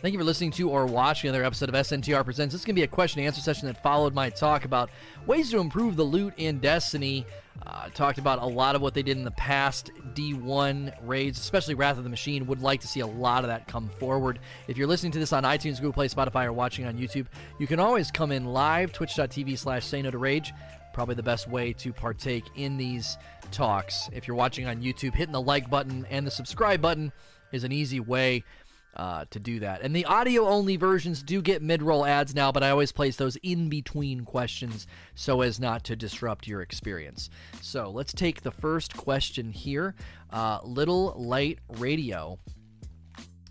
Thank you for listening to or watching another episode of SNTR Presents. This is going to be a question and answer session that followed my talk about ways to improve the loot in Destiny. Uh, talked about a lot of what they did in the past D1 raids, especially Wrath of the Machine. Would like to see a lot of that come forward. If you're listening to this on iTunes, Google Play, Spotify, or watching on YouTube, you can always come in live, twitch.tv slash say no to rage. Probably the best way to partake in these talks. If you're watching on YouTube, hitting the like button and the subscribe button is an easy way uh, to do that. And the audio only versions do get mid roll ads now, but I always place those in between questions so as not to disrupt your experience. So let's take the first question here. Uh, Little Light Radio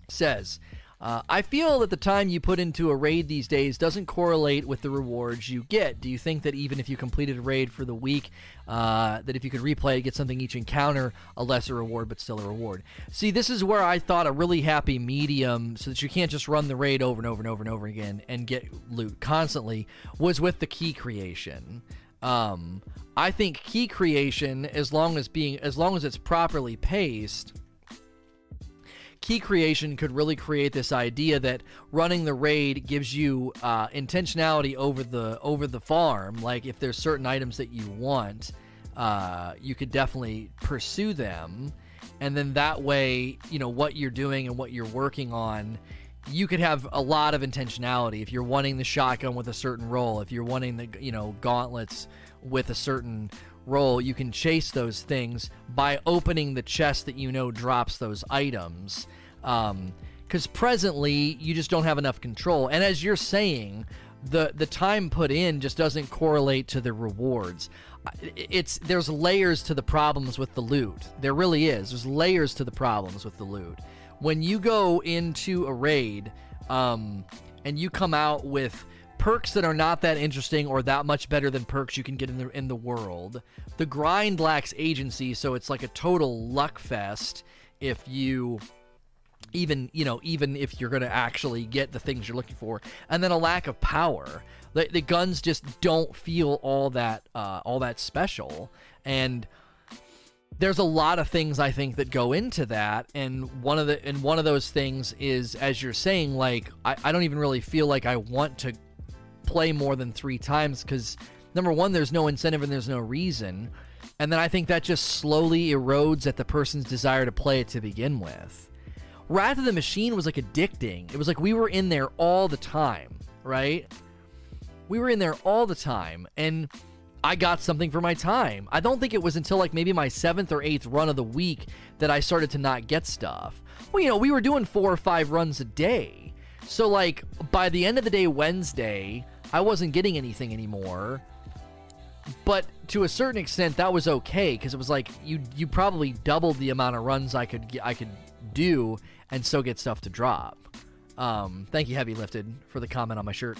says, uh, I feel that the time you put into a raid these days doesn't correlate with the rewards you get. Do you think that even if you completed a raid for the week, uh, that if you could replay, it, get something each encounter, a lesser reward, but still a reward? See, this is where I thought a really happy medium, so that you can't just run the raid over and over and over and over again and get loot constantly, was with the key creation. Um, I think key creation, as long as being, as long as it's properly paced key creation could really create this idea that running the raid gives you uh, intentionality over the over the farm. Like if there's certain items that you want, uh, you could definitely pursue them, and then that way, you know what you're doing and what you're working on. You could have a lot of intentionality if you're wanting the shotgun with a certain roll, if you're wanting the you know gauntlets with a certain roll, you can chase those things by opening the chest that you know drops those items. Because um, presently, you just don't have enough control. And as you're saying, the the time put in just doesn't correlate to the rewards. It's there's layers to the problems with the loot. There really is. There's layers to the problems with the loot. When you go into a raid, um, and you come out with perks that are not that interesting or that much better than perks you can get in the in the world. The grind lacks agency, so it's like a total luck fest if you even you know even if you're going to actually get the things you're looking for. And then a lack of power. The, the guns just don't feel all that uh, all that special. And there's a lot of things I think that go into that, and one of the and one of those things is, as you're saying, like I, I don't even really feel like I want to play more than three times because number one, there's no incentive and there's no reason. And then I think that just slowly erodes at the person's desire to play it to begin with. Wrath of the Machine was like addicting. It was like we were in there all the time, right? We were in there all the time, and I got something for my time. I don't think it was until like maybe my seventh or eighth run of the week that I started to not get stuff. Well, you know, we were doing four or five runs a day. So, like, by the end of the day, Wednesday, I wasn't getting anything anymore. But to a certain extent, that was okay because it was like you you probably doubled the amount of runs I could I could do and still get stuff to drop. Um, thank you, Heavy Lifted, for the comment on my shirt.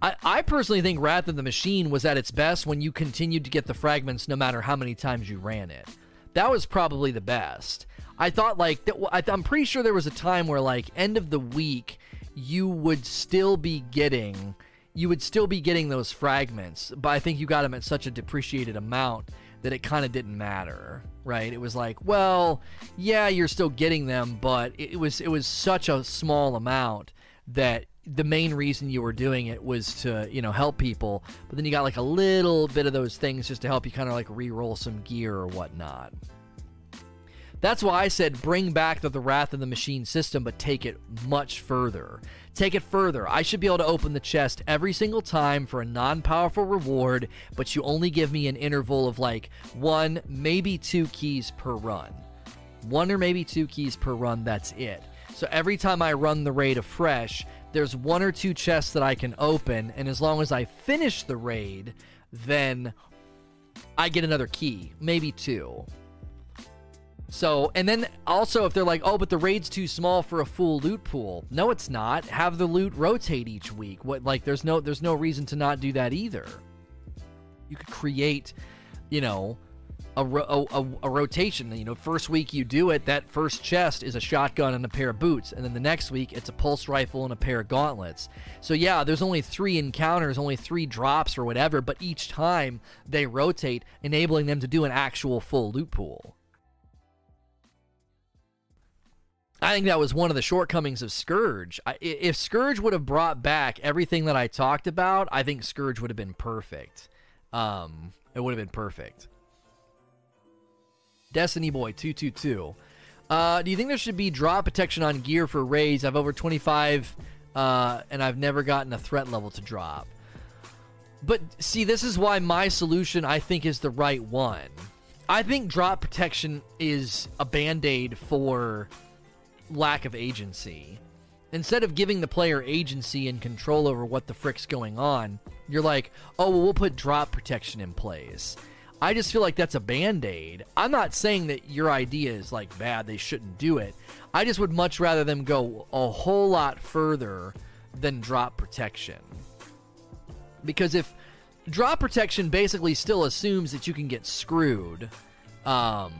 I, I personally think Wrath of the Machine was at its best when you continued to get the fragments no matter how many times you ran it. That was probably the best. I thought like I'm pretty sure there was a time where like end of the week you would still be getting you would still be getting those fragments, but I think you got them at such a depreciated amount that it kind of didn't matter, right? It was like, well, yeah, you're still getting them, but it was it was such a small amount that the main reason you were doing it was to you know help people, but then you got like a little bit of those things just to help you kind of like re-roll some gear or whatnot. That's why I said bring back the, the Wrath of the Machine system, but take it much further. Take it further. I should be able to open the chest every single time for a non powerful reward, but you only give me an interval of like one, maybe two keys per run. One or maybe two keys per run, that's it. So every time I run the raid afresh, there's one or two chests that I can open, and as long as I finish the raid, then I get another key, maybe two. So, and then also if they're like, oh, but the raid's too small for a full loot pool. No, it's not. Have the loot rotate each week. What like there's no there's no reason to not do that either. You could create, you know, a, a, a, rotation. You know, first week you do it, that first chest is a shotgun and a pair of boots, and then the next week it's a pulse rifle and a pair of gauntlets. So yeah, there's only three encounters, only three drops or whatever, but each time they rotate, enabling them to do an actual full loot pool. I think that was one of the shortcomings of Scourge. I, if Scourge would have brought back everything that I talked about, I think Scourge would have been perfect. Um, it would have been perfect. Destiny Boy 222. Uh, do you think there should be drop protection on gear for raids? I've over 25 uh, and I've never gotten a threat level to drop. But see, this is why my solution I think is the right one. I think drop protection is a band aid for lack of agency. Instead of giving the player agency and control over what the frick's going on, you're like, oh, well, we'll put drop protection in place. I just feel like that's a band aid. I'm not saying that your idea is like bad, they shouldn't do it. I just would much rather them go a whole lot further than drop protection. Because if drop protection basically still assumes that you can get screwed, um,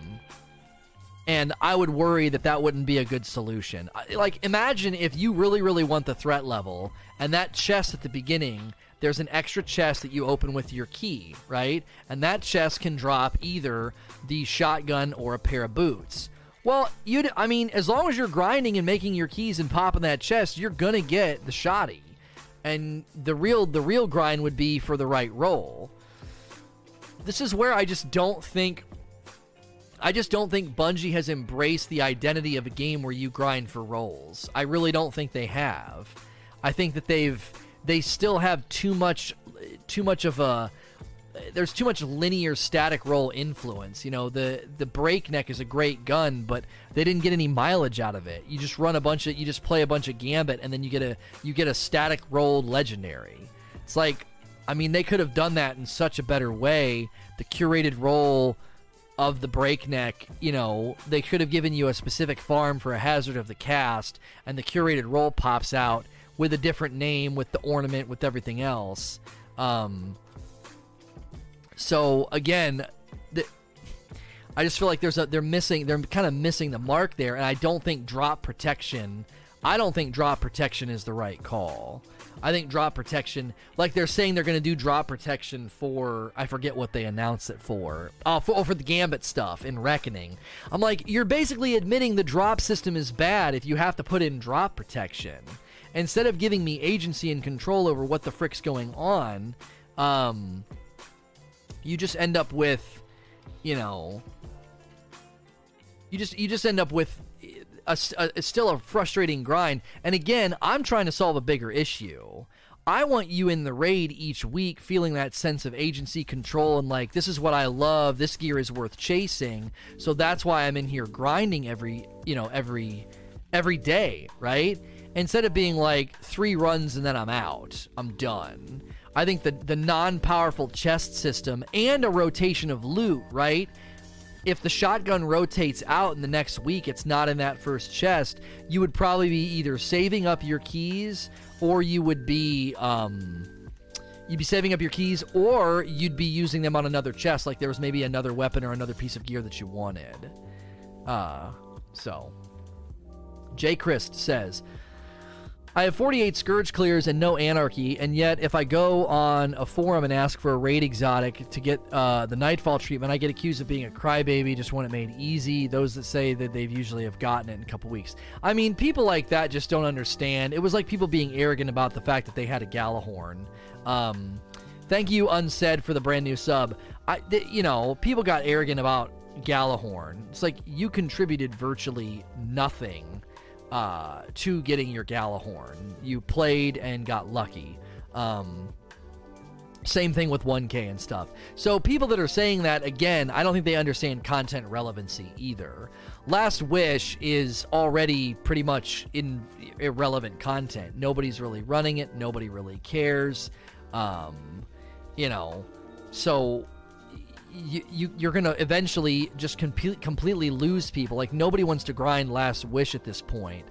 and I would worry that that wouldn't be a good solution. Like, imagine if you really, really want the threat level, and that chest at the beginning, there's an extra chest that you open with your key, right? And that chest can drop either the shotgun or a pair of boots. Well, you'd—I mean, as long as you're grinding and making your keys and popping that chest, you're gonna get the shoddy. And the real the real grind would be for the right roll. This is where I just don't think I just don't think Bungie has embraced the identity of a game where you grind for rolls. I really don't think they have. I think that they've they still have too much too much of a there's too much linear static roll influence. You know, the the breakneck is a great gun, but they didn't get any mileage out of it. You just run a bunch of you just play a bunch of gambit and then you get a you get a static rolled legendary. It's like I mean, they could have done that in such a better way. The curated roll of the breakneck, you know, they could have given you a specific farm for a hazard of the cast, and the curated roll pops out with a different name, with the ornament, with everything else. Um, so again, the, I just feel like there's a they're missing they're kind of missing the mark there, and I don't think drop protection. I don't think drop protection is the right call. I think drop protection, like they're saying they're going to do drop protection for, I forget what they announced it for. Oh, for, oh, for the Gambit stuff in Reckoning. I'm like, you're basically admitting the drop system is bad if you have to put in drop protection. Instead of giving me agency and control over what the frick's going on, um, you just end up with, you know, you just you just end up with a, a, still a frustrating grind. And again, I'm trying to solve a bigger issue. I want you in the raid each week feeling that sense of agency, control, and like, this is what I love. This gear is worth chasing. So that's why I'm in here grinding every, you know, every, every day, right? Instead of being like three runs and then I'm out, I'm done. I think the the non-powerful chest system and a rotation of loot, right? If the shotgun rotates out in the next week, it's not in that first chest. You would probably be either saving up your keys, or you would be um, you'd be saving up your keys, or you'd be using them on another chest. Like there was maybe another weapon or another piece of gear that you wanted. Uh, so Jay Christ says. I have 48 Scourge clears and no Anarchy, and yet if I go on a forum and ask for a raid exotic to get uh, the Nightfall treatment, I get accused of being a crybaby, just want it made easy. Those that say that they've usually have gotten it in a couple weeks. I mean, people like that just don't understand. It was like people being arrogant about the fact that they had a Gjallarhorn. Um, thank you, Unsaid, for the brand new sub. I, th- you know, people got arrogant about Gjallarhorn. It's like you contributed virtually nothing uh, to getting your Gjallarhorn. You played and got lucky. Um, same thing with 1K and stuff. So people that are saying that again, I don't think they understand content relevancy either. Last Wish is already pretty much in irrelevant content. Nobody's really running it. Nobody really cares. Um, you know, so you, you you're gonna eventually just com- completely lose people. Like nobody wants to grind Last Wish at this point.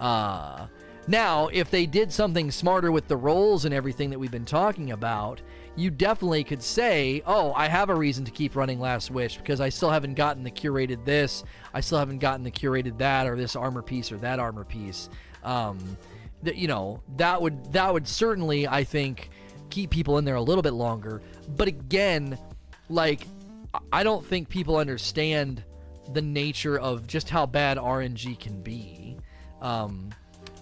Uh, now, if they did something smarter with the rolls and everything that we've been talking about, you definitely could say, "Oh, I have a reason to keep running Last Wish because I still haven't gotten the curated this, I still haven't gotten the curated that, or this armor piece or that armor piece." Um, you know that would that would certainly, I think, keep people in there a little bit longer. But again, like I don't think people understand the nature of just how bad RNG can be. Um,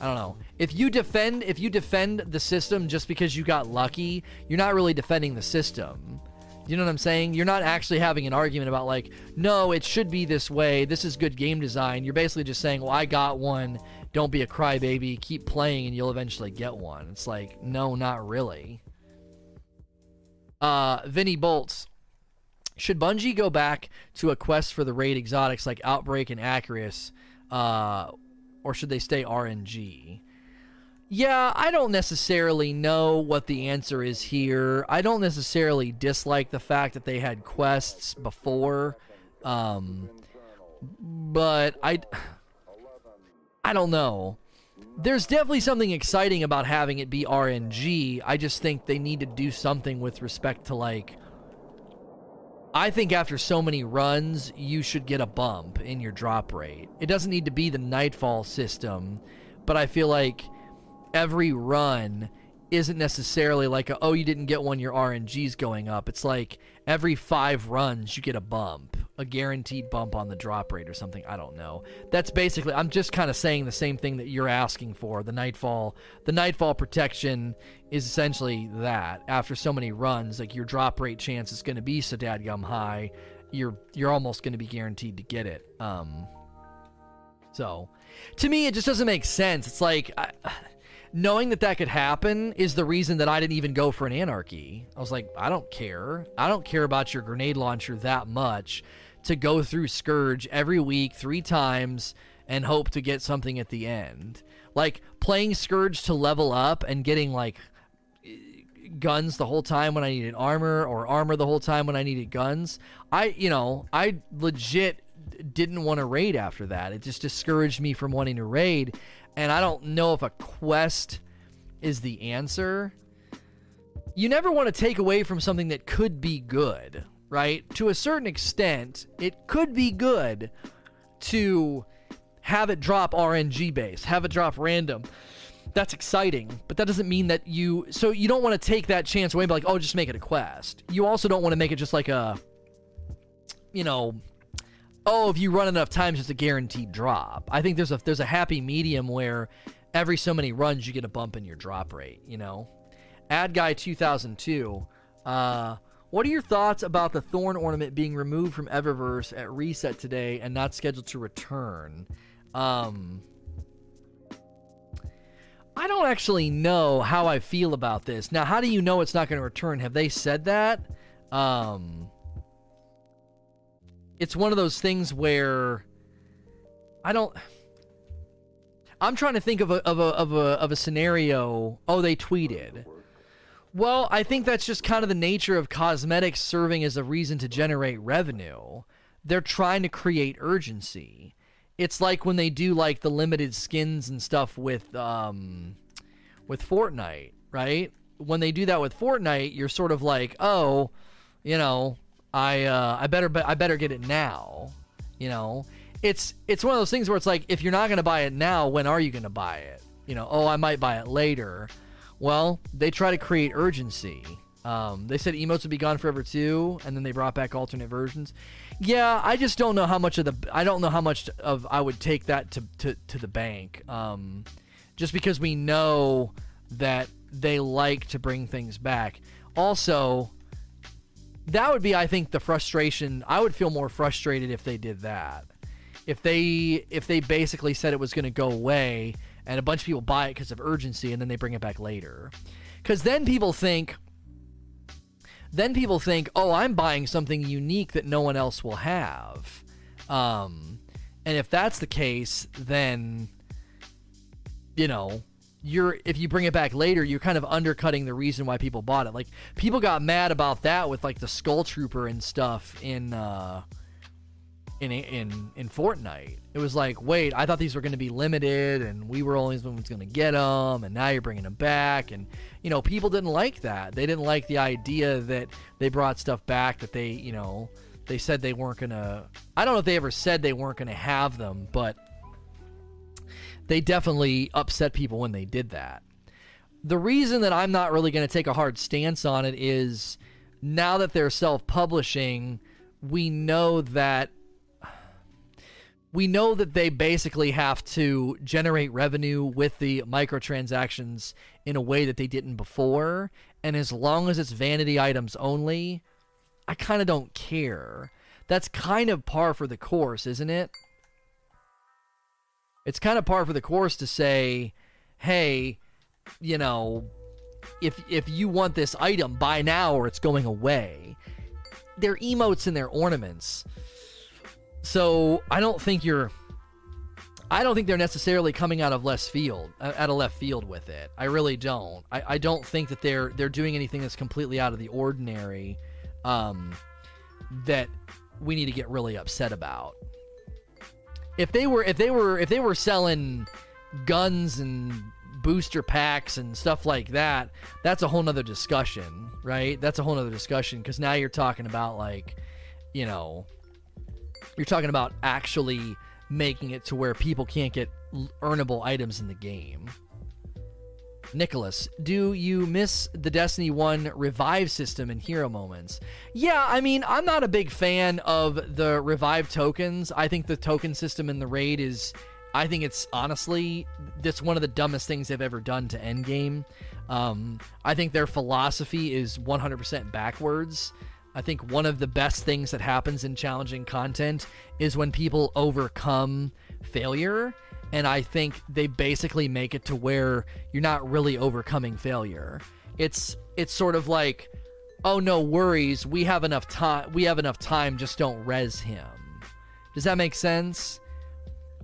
I don't know. If you defend if you defend the system just because you got lucky, you're not really defending the system. You know what I'm saying? You're not actually having an argument about like, no, it should be this way. This is good game design. You're basically just saying, well, I got one. Don't be a crybaby. Keep playing, and you'll eventually get one. It's like, no, not really. Uh, Vinny Bolts. Should Bungie go back to a quest for the raid exotics like Outbreak and Acrius, uh, or should they stay RNG? Yeah, I don't necessarily know what the answer is here. I don't necessarily dislike the fact that they had quests before, um, but I, I don't know. There's definitely something exciting about having it be RNG. I just think they need to do something with respect to like. I think after so many runs, you should get a bump in your drop rate. It doesn't need to be the Nightfall system, but I feel like every run isn't necessarily like a, oh you didn't get one your RNG's going up. It's like every 5 runs you get a bump, a guaranteed bump on the drop rate or something, I don't know. That's basically I'm just kind of saying the same thing that you're asking for. The nightfall the nightfall protection is essentially that. After so many runs, like your drop rate chance is going to be so dadgum high, you're you're almost going to be guaranteed to get it. Um so to me it just doesn't make sense. It's like I, knowing that that could happen is the reason that I didn't even go for an anarchy. I was like, I don't care. I don't care about your grenade launcher that much to go through Scourge every week three times and hope to get something at the end. Like playing Scourge to level up and getting like guns the whole time when I needed armor or armor the whole time when I needed guns. I, you know, I legit didn't want to raid after that. It just discouraged me from wanting to raid and I don't know if a quest is the answer. You never want to take away from something that could be good, right? To a certain extent, it could be good to have it drop RNG base, have it drop random. That's exciting, but that doesn't mean that you. So you don't want to take that chance away and be like, oh, just make it a quest. You also don't want to make it just like a, you know, oh, if you run enough times, it's a guaranteed drop. I think there's a there's a happy medium where every so many runs you get a bump in your drop rate. You know, Ad Guy 2002. Uh, what are your thoughts about the Thorn ornament being removed from Eververse at reset today and not scheduled to return? Um, I don't actually know how I feel about this. Now, how do you know it's not going to return? Have they said that? Um, it's one of those things where I don't. I'm trying to think of a of a of a of a scenario. Oh, they tweeted. Well, I think that's just kind of the nature of cosmetics serving as a reason to generate revenue. They're trying to create urgency. It's like when they do like the limited skins and stuff with um with Fortnite, right? When they do that with Fortnite, you're sort of like, "Oh, you know, I uh, I better I better get it now. You know, it's it's one of those things where it's like if you're not gonna buy it now, when are you gonna buy it? You know, oh I might buy it later. Well, they try to create urgency. Um, they said emotes would be gone forever too, and then they brought back alternate versions. Yeah, I just don't know how much of the I don't know how much of I would take that to to, to the bank. Um, just because we know that they like to bring things back. Also, that would be i think the frustration. I would feel more frustrated if they did that. If they if they basically said it was going to go away and a bunch of people buy it because of urgency and then they bring it back later. Because then people think then people think oh i'm buying something unique that no one else will have. Um, and if that's the case then you know you're if you bring it back later, you're kind of undercutting the reason why people bought it. Like people got mad about that with like the Skull Trooper and stuff in uh in in in Fortnite. It was like, wait, I thought these were going to be limited, and we were only ones going to get them, and now you're bringing them back, and you know, people didn't like that. They didn't like the idea that they brought stuff back that they, you know, they said they weren't to. I don't know if they ever said they weren't to have them, but they definitely upset people when they did that. The reason that I'm not really going to take a hard stance on it is now that they're self publishing, we know that we know that they basically have to generate revenue with the microtransactions in a way that they didn't before. And as long as it's vanity items only, I kind of don't care. That's kind of par for the course, isn't it? It's kind of par for the course to say, hey, you know, if if you want this item, buy now or it's going away. They're emotes and their ornaments. So I don't think you're. I don't think they're necessarily coming out of left field, out of left field with it. I really don't. I, I don't think that they're they're doing anything that's completely out of the ordinary, um, that we need to get really upset about. If they were if they were if they were selling guns and booster packs and stuff like that, that's a whole nother discussion, right? That's a whole nother discussion because now you're talking about like, you know, you're talking about actually making it to where people can't get earnable items in the game. Nicholas, do you miss the Destiny 1 revive system in hero moments? Yeah, I mean, I'm not a big fan of the revive tokens. I think the token system in the raid is I think it's honestly that's one of the dumbest things they've ever done to Endgame. Um, I think their philosophy is 100% backwards. I think one of the best things that happens in challenging content is when people overcome failure. And I think they basically make it to where you're not really overcoming failure. It's it's sort of like, oh no worries, we have enough time. We have enough time. Just don't res him. Does that make sense?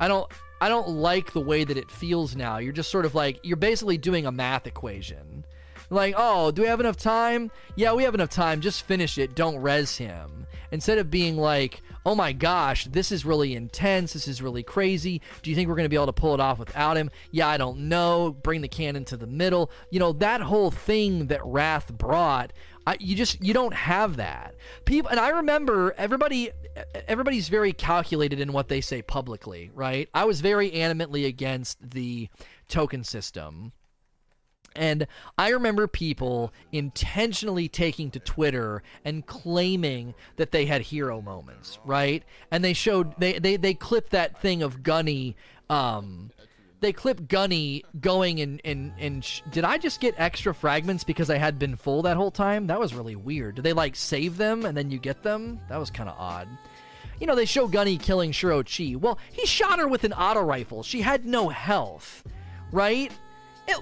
I don't. I don't like the way that it feels now. You're just sort of like you're basically doing a math equation. Like, oh, do we have enough time? Yeah, we have enough time. Just finish it. Don't res him. Instead of being like, oh my gosh, this is really intense. This is really crazy. Do you think we're going to be able to pull it off without him? Yeah, I don't know. Bring the cannon to the middle. You know, that whole thing that Wrath brought, I, you just you don't have that. People and I remember everybody everybody's very calculated in what they say publicly, right? I was very animately against the token system. And I remember people intentionally taking to Twitter and claiming that they had hero moments, right? And they showed they they they clipped that thing of Gunny um they clip Gunny going and and and sh- did I just get extra fragments because I had been full that whole time? That was really weird. Did they like save them and then you get them? That was kind of odd. You know, they show Gunny killing Shuro Chi. Well, he shot her with an auto rifle. She had no health, right? It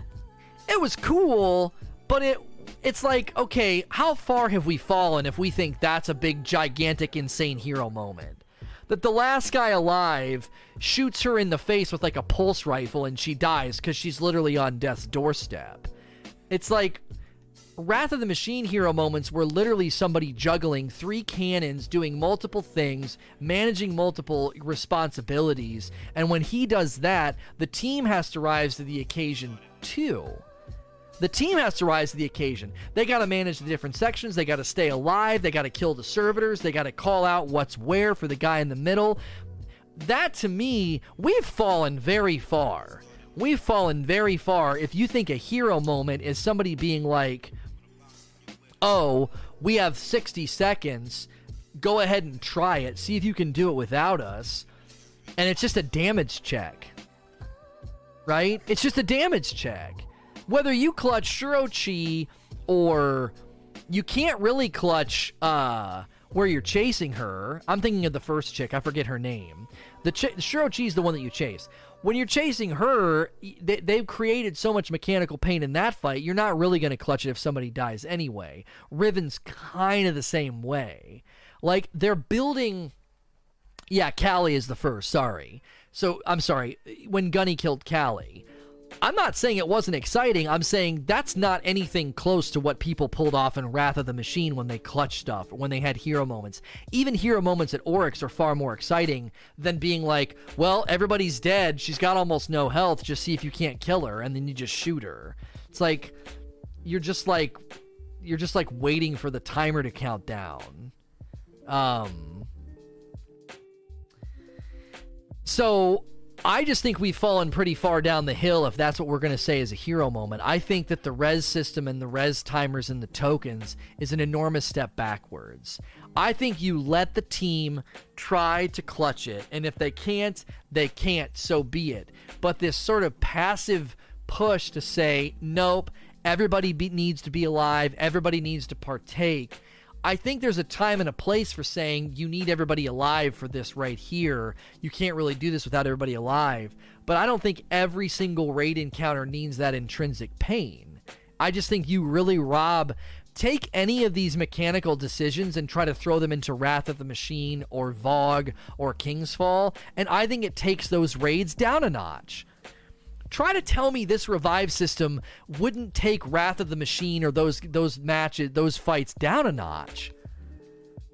it was cool, but it it's like, okay, how far have we fallen if we think that's a big gigantic insane hero moment? that the last guy alive shoots her in the face with like a pulse rifle and she dies because she's literally on death's doorstep. It's like Wrath of the Machine hero moments were literally somebody juggling three cannons, doing multiple things, managing multiple responsibilities. And when he does that, the team has to rise to the occasion too. The team has to rise to the occasion. They got to manage the different sections. They got to stay alive. They got to kill the servitors. They got to call out what's where for the guy in the middle. That to me, we've fallen very far. We've fallen very far if you think a hero moment is somebody being like, oh, we have 60 seconds. Go ahead and try it. See if you can do it without us. And it's just a damage check. Right? It's just a damage check whether you clutch Shuro Chi or you can't really clutch uh, where you're chasing her. I'm thinking of the first chick. I forget her name. The ch- Shuro Chi is the one that you chase. When you're chasing her, they, they've created so much mechanical pain in that fight. You're not really going to clutch it if somebody dies anyway. Riven's kind of the same way. Like they're building. Yeah, Kalli is the first. Sorry. So I'm sorry. When Gunny killed Kalli, I'm not saying it wasn't exciting. I'm saying that's not anything close to what people pulled off in Wrath of the Machine when they clutched stuff, when they had hero moments. Even hero moments at Oryx are far more exciting than being like, well, everybody's dead. She's got almost no health. Just see if you can't kill her, and then you just shoot her. It's like you're just like you're just like waiting for the timer to count down. Um. So I just think we've fallen pretty far down the hill if that's what we're going to say is a hero moment. I think that the res system and the res timers and the tokens is an enormous step backwards. I think you let the team try to clutch it, and if they can't, they can't, so be it. But this sort of passive push to say, nope, everybody be- needs to be alive, everybody needs to partake I think there's a time and a place for saying you need everybody alive for this right here. You can't really do this without everybody alive. But I don't think every single raid encounter needs that intrinsic pain. I just think you really rob. Take any of these mechanical decisions and try to throw them into Wrath of the Machine or VoG or King's Fall, and I think it takes those raids down a notch. Try to tell me this revive system wouldn't take Wrath of the Machine or those those matches, those fights down a notch.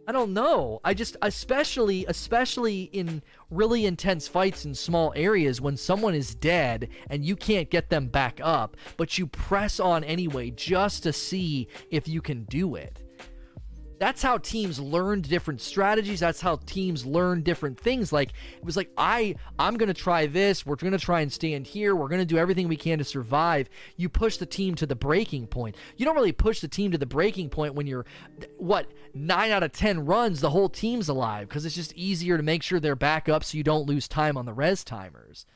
I don't know. I just especially especially in really intense fights in small areas when someone is dead and you can't get them back up, but you press on anyway just to see if you can do it that's how teams learned different strategies. That's how teams learn different things. Like it was like i i'm going to try this. We're going to try and stand here. We're going to do everything we can to survive. You push the team to the breaking point. You don't really push the team to the breaking point when you're what 9 out of 10 runs the whole team's alive because it's just easier to make sure they're back up so you don't lose time on the res timers.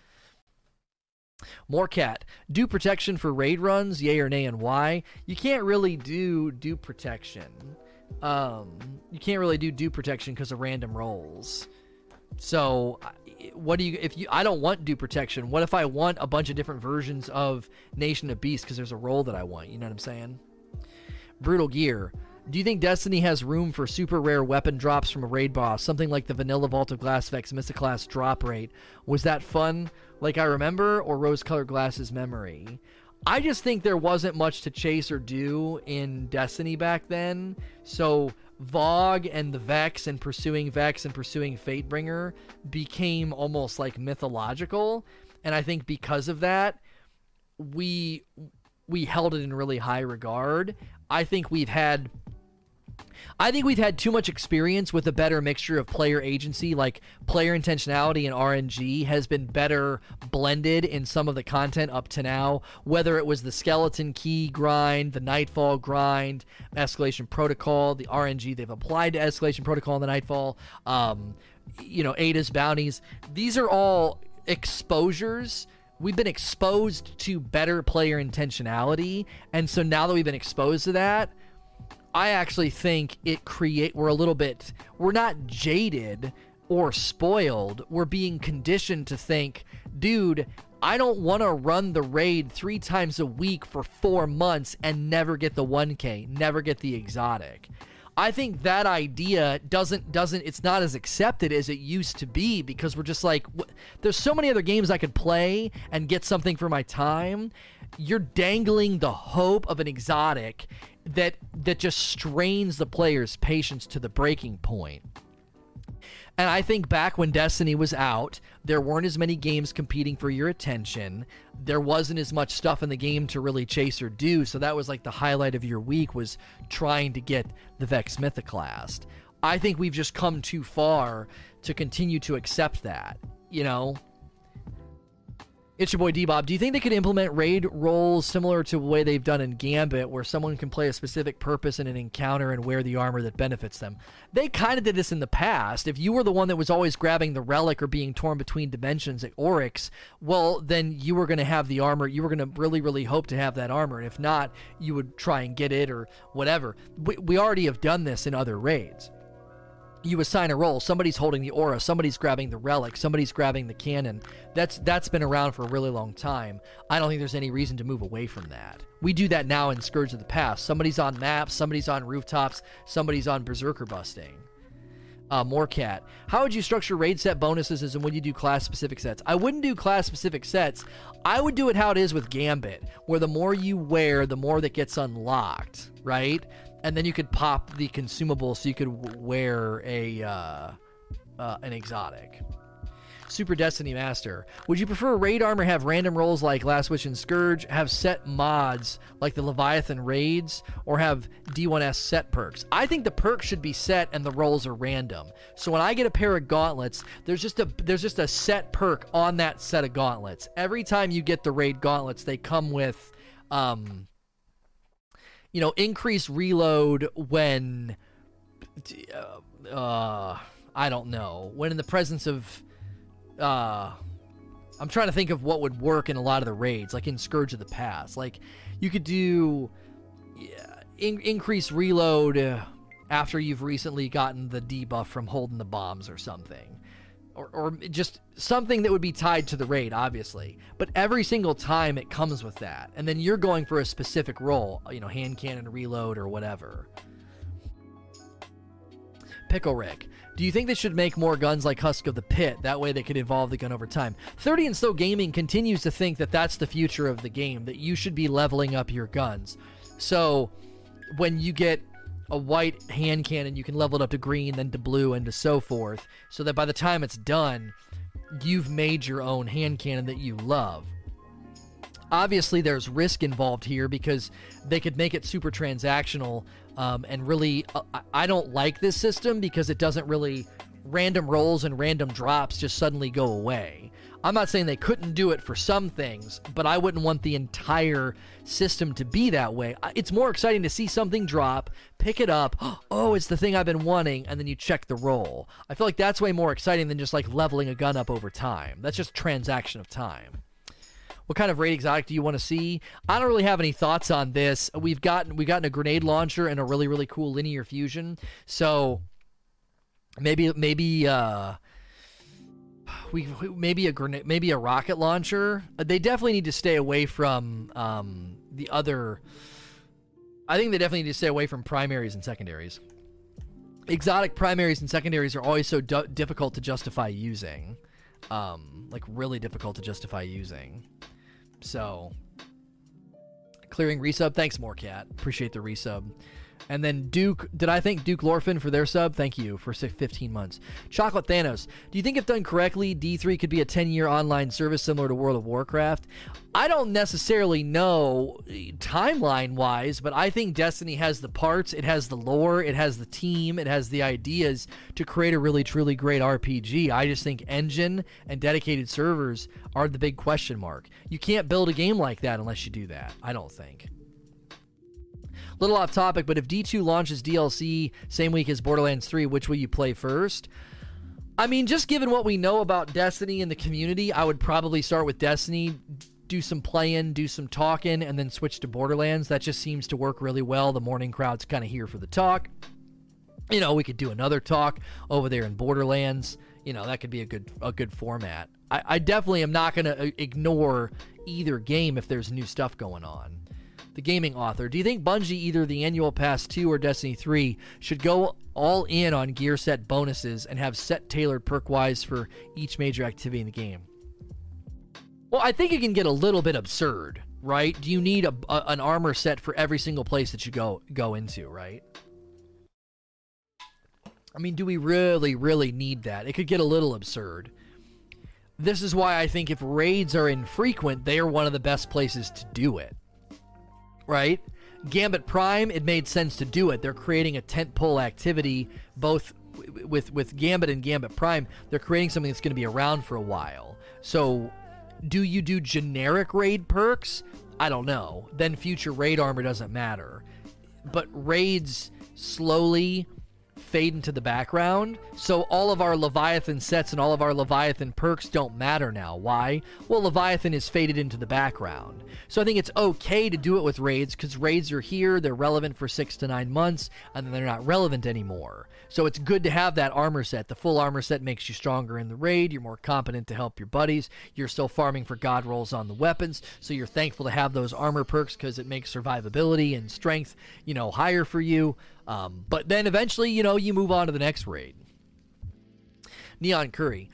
More cat. Dupe protection for raid runs, yay or nay, and why? You can't really do dupe protection um, you can't really do dupe protection because of random rolls. So, what do you if you? I don't want dupe protection. What if I want a bunch of different versions of Nation of Beasts because there's a roll that I want? You know what I'm saying? Brutal gear. Do you think Destiny has room for super rare weapon drops from a raid boss, something like the vanilla Vault of Glass Vex Class drop rate? Was that fun, like I remember, or rose-colored glasses memory? I just think there wasn't much to chase or do in Destiny back then. So VoG and the Vex and pursuing Vex and pursuing Fatebringer became almost like mythological. And I think because of that, we we held it in really high regard. I think we've had I think we've had too much experience with a better mixture of player agency, like player intentionality and RNG has been better blended in some of the content up to now. Whether it was the skeleton key grind, the Nightfall grind, Escalation Protocol, the RNG they've applied to Escalation Protocol in the Nightfall, um, you know, Ada's bounties. These are all exposures we've been exposed to better player intentionality and so now that we've been exposed to that I actually think it create we're a little bit we're not jaded or spoiled. We're being conditioned to think, dude, I don't want to run the raid 3 times a week for 4 months and never get the 1k, never get the exotic. I think that idea doesn't doesn't it's not as accepted as it used to be because we're just like there's so many other games I could play and get something for my time. You're dangling the hope of an exotic that that just strains the player's patience to the breaking point. And I think back when Destiny was out, there weren't as many games competing for your attention. There wasn't as much stuff in the game to really chase or do, so that was like the highlight of your week was trying to get the Vex Mythoclast. I think we've just come too far to continue to accept that, you know? It's your boy D Bob. Do you think they could implement raid roles similar to the way they've done in Gambit, where someone can play a specific purpose in an encounter and wear the armor that benefits them? They kind of did this in the past. If you were the one that was always grabbing the relic or being torn between dimensions at Oryx, well, then you were going to have the armor. You were going to really, really hope to have that armor. And if not, you would try and get it or whatever. We, we already have done this in other raids you assign a role. Somebody's holding the aura, somebody's grabbing the relic, somebody's grabbing the cannon. That's that's been around for a really long time. I don't think there's any reason to move away from that. We do that now in Scourge of the Past. Somebody's on maps, somebody's on rooftops, somebody's on berserker busting. Uh, more cat. How would you structure raid set bonuses and would you do class specific sets? I wouldn't do class specific sets. I would do it how it is with Gambit, where the more you wear, the more that gets unlocked, right? And then you could pop the consumable so you could wear a uh, uh, an exotic. Super Destiny Master. Would you prefer raid armor have random rolls like Last Wish and Scourge, have set mods like the Leviathan raids, or have D1S set perks? I think the perks should be set and the rolls are random. So when I get a pair of gauntlets, there's just a there's just a set perk on that set of gauntlets. Every time you get the raid gauntlets, they come with um you know, increase reload when uh, uh I don't know, when in the presence of uh I'm trying to think of what would work in a lot of the raids, like in Scourge of the Past. Like you could do yeah, in- increase reload after you've recently gotten the debuff from holding the bombs or something. Or, or just something that would be tied to the raid, obviously. But every single time it comes with that. And then you're going for a specific roll, you know, hand cannon reload or whatever. Pickle Rick. Do you think they should make more guns like Husk of the Pit? That way they could evolve the gun over time. 30 and Slow Gaming continues to think that that's the future of the game, that you should be leveling up your guns. So when you get a white hand cannon, you can level it up to green, then to blue, and to so forth, so that by the time it's done, you've made your own hand cannon that you love. Obviously, there's risk involved here because they could make it super transactional um, and really, uh, I don't like this system because it doesn't really random rolls and random drops just suddenly go away. I'm not saying they couldn't do it for some things, but I wouldn't want the entire system to be that way. It's more exciting to see something drop, pick it up, oh, it's the thing I've been wanting, and then you check the roll. I feel like that's way more exciting than just like leveling a gun up over time. That's just transaction of time. What kind of raid exotic do you want to see? I don't really have any thoughts on this. We've gotten we've gotten a grenade launcher and a really really cool linear fusion. So maybe maybe uh we maybe a grenade maybe a rocket launcher. They definitely need to stay away from um the other I think they definitely need to stay away from primaries and secondaries. Exotic primaries and secondaries are always so du- difficult to justify using. Um, like really difficult to justify using. So, clearing resub. Thanks, more cat. Appreciate the resub. And then Duke, did I thank Duke Lorfin for their sub? Thank you for 15 months. Chocolate Thanos, do you think if done correctly, D3 could be a 10 year online service similar to World of Warcraft? I don't necessarily know eh, timeline wise, but I think Destiny has the parts, it has the lore, it has the team, it has the ideas to create a really truly great RPG. I just think engine and dedicated servers are the big question mark. You can't build a game like that unless you do that, I don't think. Little off topic, but if D2 launches DLC same week as Borderlands 3, which will you play first? I mean, just given what we know about Destiny and the community, I would probably start with Destiny, do some playing, do some talking, and then switch to Borderlands. That just seems to work really well. The morning crowd's kind of here for the talk. You know, we could do another talk over there in Borderlands. You know, that could be a good a good format. I, I definitely am not going to uh, ignore either game if there's new stuff going on the gaming author. Do you think Bungie, either the Annual Pass 2 or Destiny 3, should go all in on gear set bonuses and have set tailored perk wise for each major activity in the game? Well, I think it can get a little bit absurd, right? Do you need a, a, an armor set for every single place that you go go into, right? I mean, do we really, really need that? It could get a little absurd. This is why I think if raids are infrequent, they are one of the best places to do it right? Gambit Prime, it made sense to do it. They're creating a tentpole activity, both with with Gambit and Gambit Prime. They're creating something that's going to be around for a while. So, do you do generic raid perks? I don't know. Then future raid armor doesn't matter. But raids slowly fade into the background. So all of our Leviathan sets and all of our Leviathan perks don't matter now. Why? Well, Leviathan is faded into the background. So I think it's okay to do it with raids because raids are here, they're relevant for six to nine months, and then they're not relevant anymore. So it's good to have that armor set. The full armor set makes you stronger in the raid. You're more competent to help your buddies. You're still farming for god rolls on the weapons, so you're thankful to have those armor perks because it makes survivability and strength, you know, higher for you. Um, but then eventually, you know, you move on to the next raid. Neon Curry.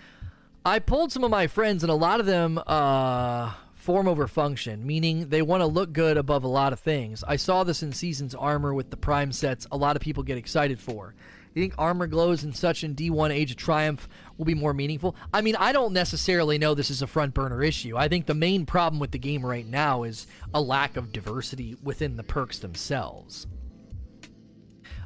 I pulled some of my friends, and a lot of them uh, form over function, meaning they want to look good above a lot of things. I saw this in Season's Armor with the Prime sets, a lot of people get excited for. You think armor glows and such in D1 Age of Triumph will be more meaningful? I mean, I don't necessarily know this is a front burner issue. I think the main problem with the game right now is a lack of diversity within the perks themselves.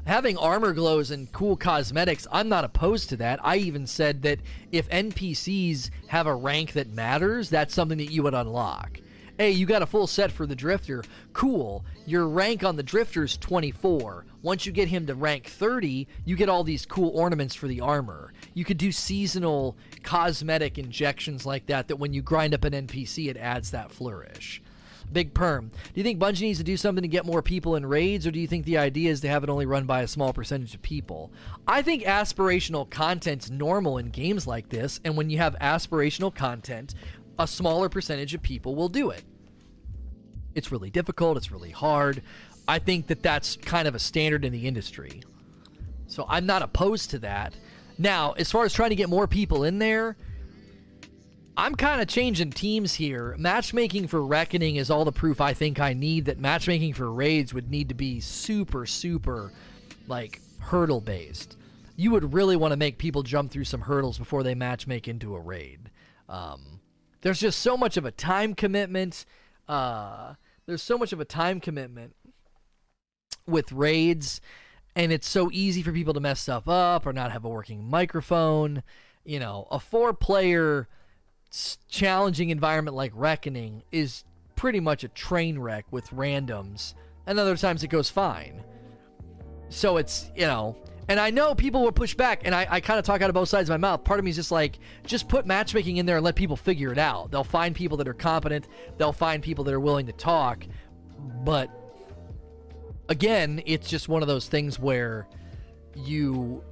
Having armor glows and cool cosmetics, I'm not opposed to that. I even said that if NPCs have a rank that matters, that's something that you would unlock hey, you got a full set for the Drifter. Cool. Your rank on the Drifter is 24. Once you get him to rank 30, you get all these cool ornaments for the armor. You could do seasonal cosmetic injections like that, that when you grind up an NPC, it adds that flourish. Big Perm. Do you think Bungie needs to do something to get more people in raids, or do you think the idea is to have it only run by a small percentage of people? I think aspirational content's normal in games like this, and when you have aspirational content, a smaller percentage of people will do it. It's really difficult, it's really hard. I think that that's kind of a standard in the industry. So I'm not opposed to that. Now, as far as trying to get more people in there, I'm kind of changing teams here. Matchmaking for Reckoning is all the proof I think I need that matchmaking for raids would need to be super, super, like, hurdle based. You would really want to make people jump through some hurdles before they matchmake into a raid. Um, there's just so much of a time commitment. Uh, there's so much of a time commitment with raids, and it's so easy for people to mess stuff up or not have a working microphone. You know, a four player challenging environment like Reckoning is pretty much a train wreck with randoms, and other times it goes fine. So it's, you know, and I know people will push back, and I, I kind of talk out of both sides of my mouth. Part of me is just like, just put matchmaking in there and let people figure it out. They'll find people that are competent, they'll find people that are willing to talk. But again, it's just one of those things where you,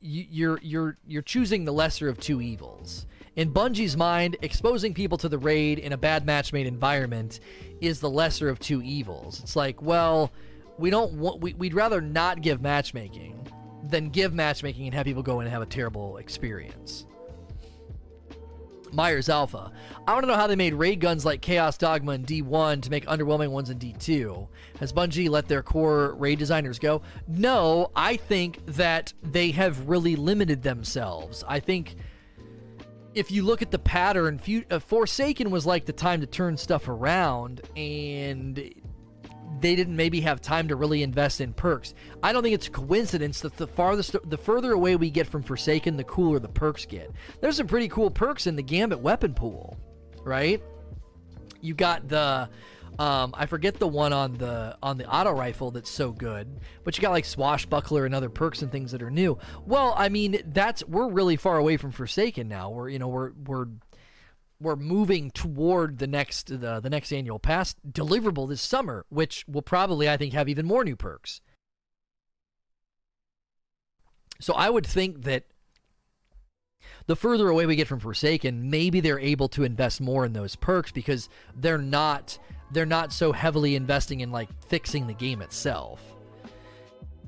you you're you're you're choosing the lesser of two evils. In Bungie's mind, exposing people to the raid in a bad matchmade environment is the lesser of two evils. It's like, well, we don't want we, we'd rather not give matchmaking than give matchmaking and have people go in and have a terrible experience. Myers Alpha. I want to know how they made raid guns like Chaos Dogma in D1 to make underwhelming ones in D2. Has Bungie let their core raid designers go? No, I think that they have really limited themselves. I think if you look at the pattern, uh, Forsaken was like the time to turn stuff around, and they didn't maybe have time to really invest in perks. I don't think it's a coincidence that the farthest, the further away we get from Forsaken, the cooler the perks get. There's some pretty cool perks in the Gambit weapon pool, right? You got the, um, I forget the one on the on the auto rifle that's so good, but you got like swashbuckler and other perks and things that are new. Well, I mean that's we're really far away from Forsaken now. We're you know we're we're we're moving toward the next the, the next annual pass deliverable this summer, which will probably I think have even more new perks. So I would think that the further away we get from Forsaken, maybe they're able to invest more in those perks because they're not they're not so heavily investing in like fixing the game itself.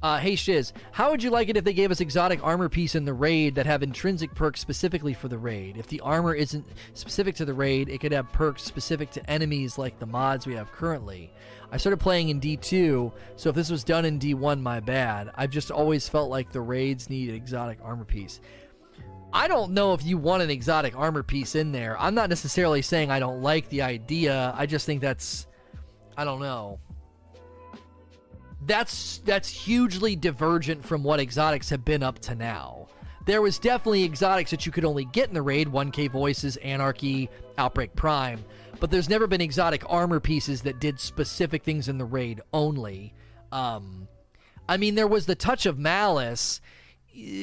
Uh, hey Shiz, how would you like it if they gave us exotic armor piece in the raid that have intrinsic perks specifically for the raid? If the armor isn't specific to the raid, it could have perks specific to enemies like the mods we have currently. I started playing in D2, so if this was done in D1, my bad. I've just always felt like the raids need an exotic armor piece. I don't know if you want an exotic armor piece in there. I'm not necessarily saying I don't like the idea. I just think that's I don't know that's that's hugely divergent from what exotics have been up to now. There was definitely exotics that you could only get in the raid, 1K Voices, Anarchy, Outbreak Prime, but there's never been exotic armor pieces that did specific things in the raid only. Um, I mean, there was the Touch of Malice,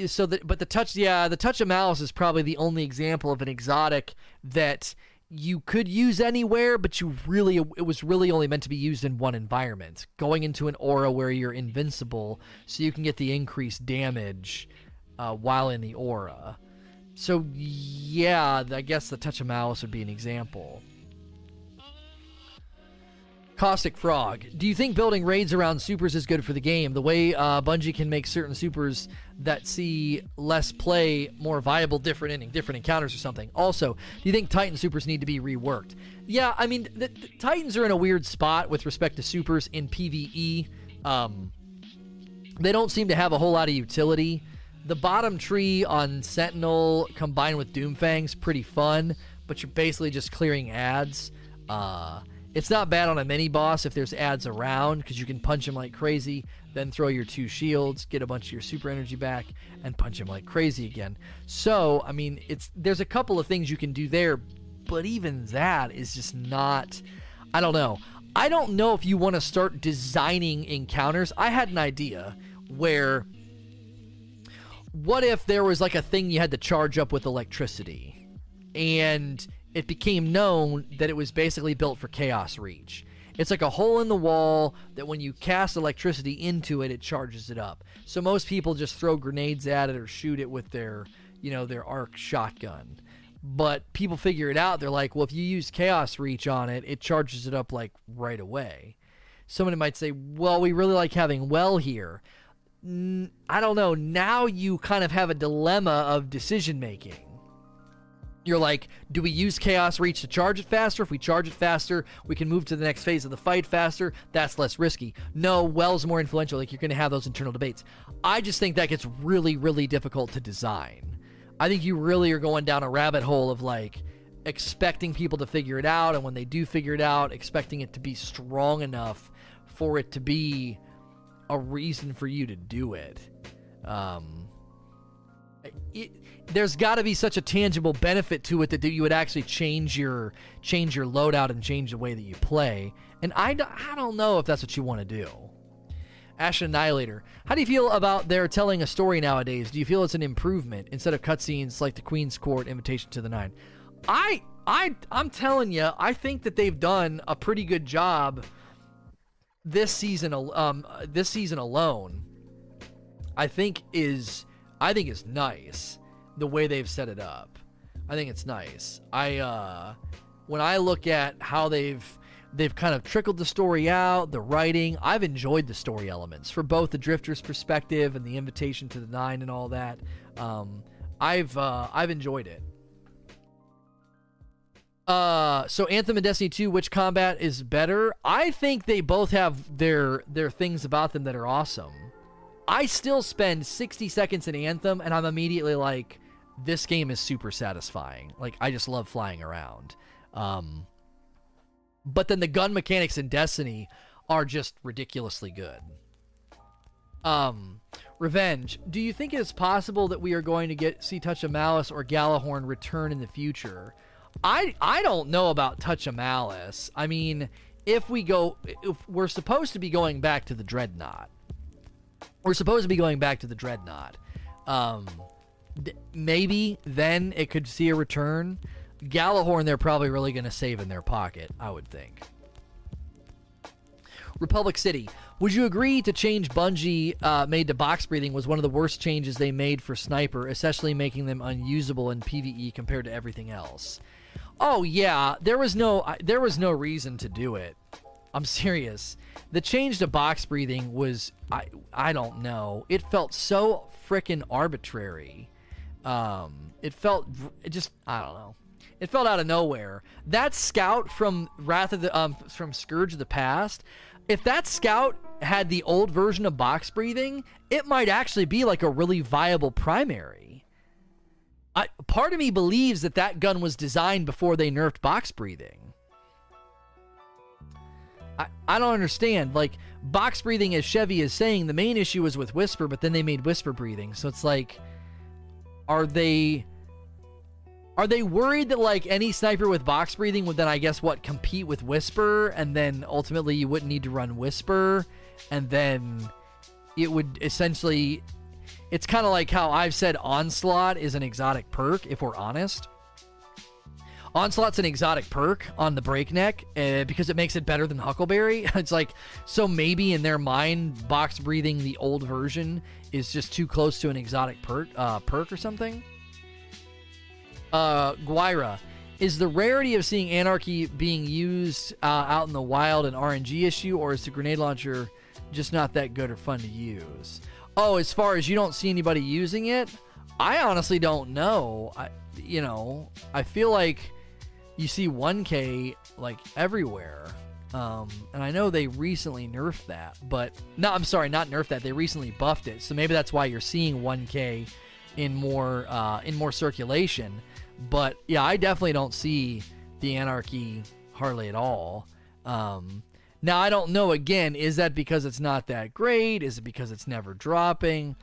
so that but the touch, yeah, the Touch of Malice is probably the only example of an exotic that you could use anywhere, but you really it was really only meant to be used in one environment. Going into an aura where you're invincible, so you can get the increased damage uh, while in the aura. So yeah, I guess the touch of malice would be an example. Caustic Frog. Do you think building raids around supers is good for the game? The way uh, Bungie can make certain supers that see less play more viable, different inning, different encounters or something. Also, do you think Titan supers need to be reworked? Yeah, I mean, the, the Titans are in a weird spot with respect to supers in PvE. Um, they don't seem to have a whole lot of utility. The bottom tree on Sentinel combined with Doomfang's pretty fun, but you're basically just clearing ads. Uh, it's not bad on a mini boss if there's ads around because you can punch him like crazy, then throw your two shields, get a bunch of your super energy back, and punch him like crazy again. So, I mean, it's there's a couple of things you can do there, but even that is just not. I don't know. I don't know if you want to start designing encounters. I had an idea where what if there was like a thing you had to charge up with electricity and it became known that it was basically built for chaos reach. It's like a hole in the wall that when you cast electricity into it it charges it up. So most people just throw grenades at it or shoot it with their you know their arc shotgun. But people figure it out. They're like well if you use chaos reach on it it charges it up like right away. Somebody might say well we really like having well here. I don't know. Now you kind of have a dilemma of decision making. You're like, do we use Chaos Reach to charge it faster? If we charge it faster, we can move to the next phase of the fight faster. That's less risky. No, Well's more influential. Like, you're going to have those internal debates. I just think that gets really, really difficult to design. I think you really are going down a rabbit hole of like expecting people to figure it out. And when they do figure it out, expecting it to be strong enough for it to be a reason for you to do it. Um, it, there's got to be such a tangible benefit to it that you would actually change your change your loadout and change the way that you play. And I, I don't know if that's what you want to do. Ash Annihilator, how do you feel about their telling a story nowadays? Do you feel it's an improvement instead of cutscenes like the Queen's Court Invitation to the Nine? I I I'm telling you, I think that they've done a pretty good job this season um this season alone I think is I think is nice the way they've set it up. I think it's nice. I uh when I look at how they've they've kind of trickled the story out, the writing, I've enjoyed the story elements for both the drifter's perspective and the invitation to the nine and all that. Um I've uh I've enjoyed it. Uh, so Anthem and Destiny 2, which combat is better? I think they both have their their things about them that are awesome. I still spend 60 seconds in Anthem and I'm immediately like, this game is super satisfying. Like I just love flying around. Um, but then the gun mechanics in Destiny are just ridiculously good. Um, Revenge. Do you think it is possible that we are going to get see Touch of Malice or Gjallarhorn return in the future? I I don't know about Touch of Malice. I mean, if we go, if we're supposed to be going back to the Dreadnought, we're supposed to be going back to the Dreadnought. Um, maybe then it could see a return. Gjallarhorn, they're probably really going to save in their pocket, I would think. Republic City. Would you agree to change Bungie uh, made to box breathing was one of the worst changes they made for Sniper, especially making them unusable in PvE compared to everything else? Oh yeah, there was no there was no reason to do it. I'm serious. The change to box breathing was I I don't know. It felt so freaking arbitrary. Um, it felt it just I don't know. It felt out of nowhere. That scout from Wrath of the um from Scourge of the Past, if that scout had the old version of box breathing, it might actually be like a really viable primary. I, part of me believes that that gun was designed before they nerfed box breathing. I, I don't understand. Like, box breathing, as Chevy is saying, the main issue was with Whisper, but then they made Whisper breathing. So it's like, are they. Are they worried that, like, any sniper with box breathing would then, I guess, what, compete with Whisper, and then ultimately you wouldn't need to run Whisper, and then it would essentially it's kind of like how I've said Onslaught is an exotic perk, if we're honest. Onslaught's an exotic perk on the Breakneck uh, because it makes it better than Huckleberry. it's like, so maybe in their mind, box breathing the old version is just too close to an exotic perk, uh, perk or something. Uh, Guira. Is the rarity of seeing Anarchy being used uh, out in the wild an RNG issue, or is the grenade launcher just not that good or fun to use? Oh, as far as you don't see anybody using it, I honestly don't know. I, you know, I feel like you see 1K like everywhere. Um, and I know they recently nerfed that, but no, I'm sorry, not nerfed that. They recently buffed it, so maybe that's why you're seeing 1K in more uh, in more circulation. But yeah, I definitely don't see the anarchy hardly at all. Um, now I don't know. Again, is that because it's not that great? Is it because it's never dropping?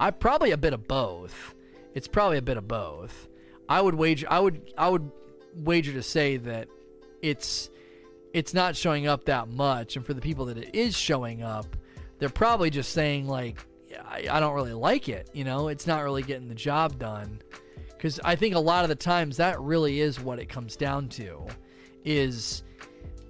I probably a bit of both. It's probably a bit of both. I would wager. I would. I would wager to say that it's it's not showing up that much, and for the people that it is showing up, they're probably just saying like, I, I don't really like it. You know, it's not really getting the job done. Because I think a lot of the times that really is what it comes down to, is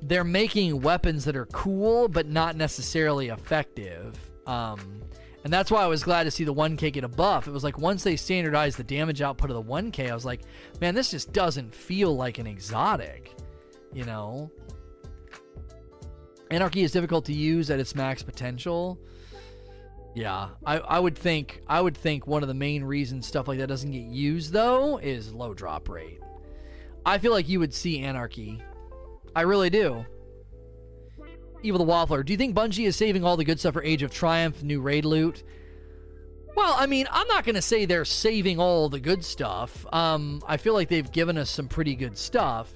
they're making weapons that are cool but not necessarily effective. Um, and that's why I was glad to see the 1K get a buff. It was like once they standardized the damage output of the 1K, I was like, man, this just doesn't feel like an exotic, you know? Anarchy is difficult to use at its max potential. Yeah, I, I would think I would think one of the main reasons stuff like that doesn't get used though is low drop rate. I feel like you would see anarchy. I really do. Evil the Waffler, do you think Bungie is saving all the good stuff for Age of Triumph, new raid loot? Well, I mean, I'm not going to say they're saving all the good stuff. Um, I feel like they've given us some pretty good stuff.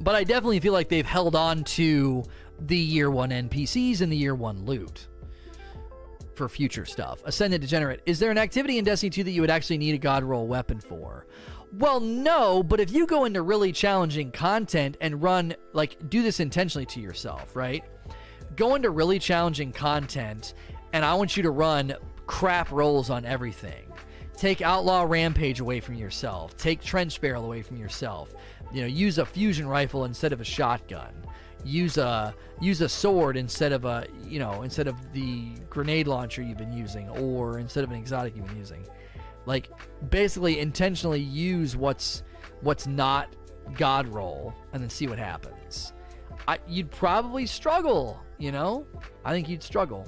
But I definitely feel like they've held on to the year one NPCs and the year one loot for future stuff. Ascended Degenerate, is there an activity in Destiny 2 that you would actually need a God roll weapon for? Well, no, but if you go into really challenging content and run, like, do this intentionally to yourself, right? Go into really challenging content, and I want you to run crap rolls on everything. Take Outlaw Rampage away from yourself. Take Trench Barrel away from yourself. You know, use a fusion rifle instead of a shotgun. Use a use a sword instead of a you know instead of the grenade launcher you've been using, or instead of an exotic you've been using. Like basically intentionally use what's what's not god roll and then see what happens. I, you'd probably struggle, you know? I think you'd struggle.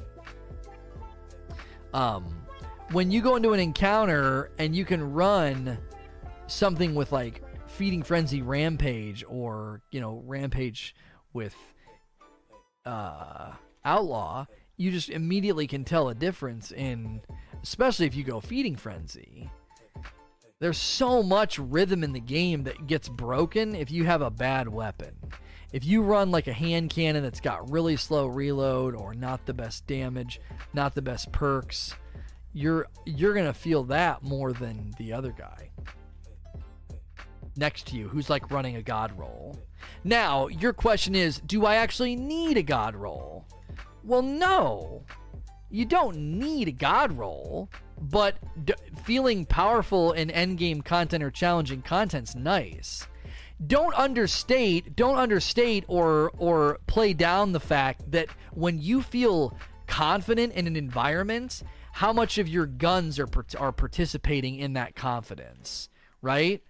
Um, when you go into an encounter and you can run something with like feeding frenzy rampage or you know rampage with uh outlaw you just immediately can tell a difference in especially if you go feeding frenzy there's so much rhythm in the game that gets broken if you have a bad weapon if you run like a hand cannon that's got really slow reload or not the best damage not the best perks you're you're gonna feel that more than the other guy next to you who's like running a god roll. Now, your question is do I actually need a god roll? Well, no. You don't need a god roll, but d- feeling powerful in endgame content or challenging content's nice. Don't understate, don't understate or or play down the fact that when you feel confident in an environment, how much of your guns are are participating in that confidence, right?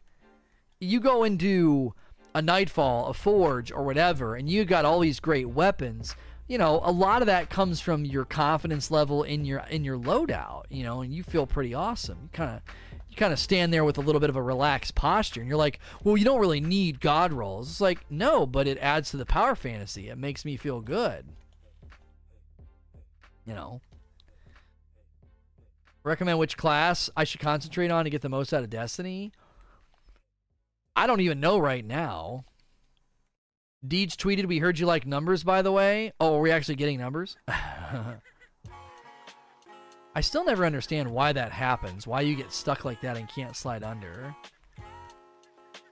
you go into a Nightfall, a Forge, or whatever, and you got all these great weapons. You know, a lot of that comes from your confidence level in your in your loadout. You know, and you feel pretty awesome. You kind of you kind of stand there with a little bit of a relaxed posture, and you're like, well, you don't really need God rolls. It's like, no, but it adds to the power fantasy. It makes me feel good. You know. Recommend which class I should concentrate on to get the most out of Destiny. I don't even know right now. Deej tweeted, "We heard you like numbers, by the way." Oh, are we actually getting numbers? I still never understand why that happens. Why you get stuck like that and can't slide under.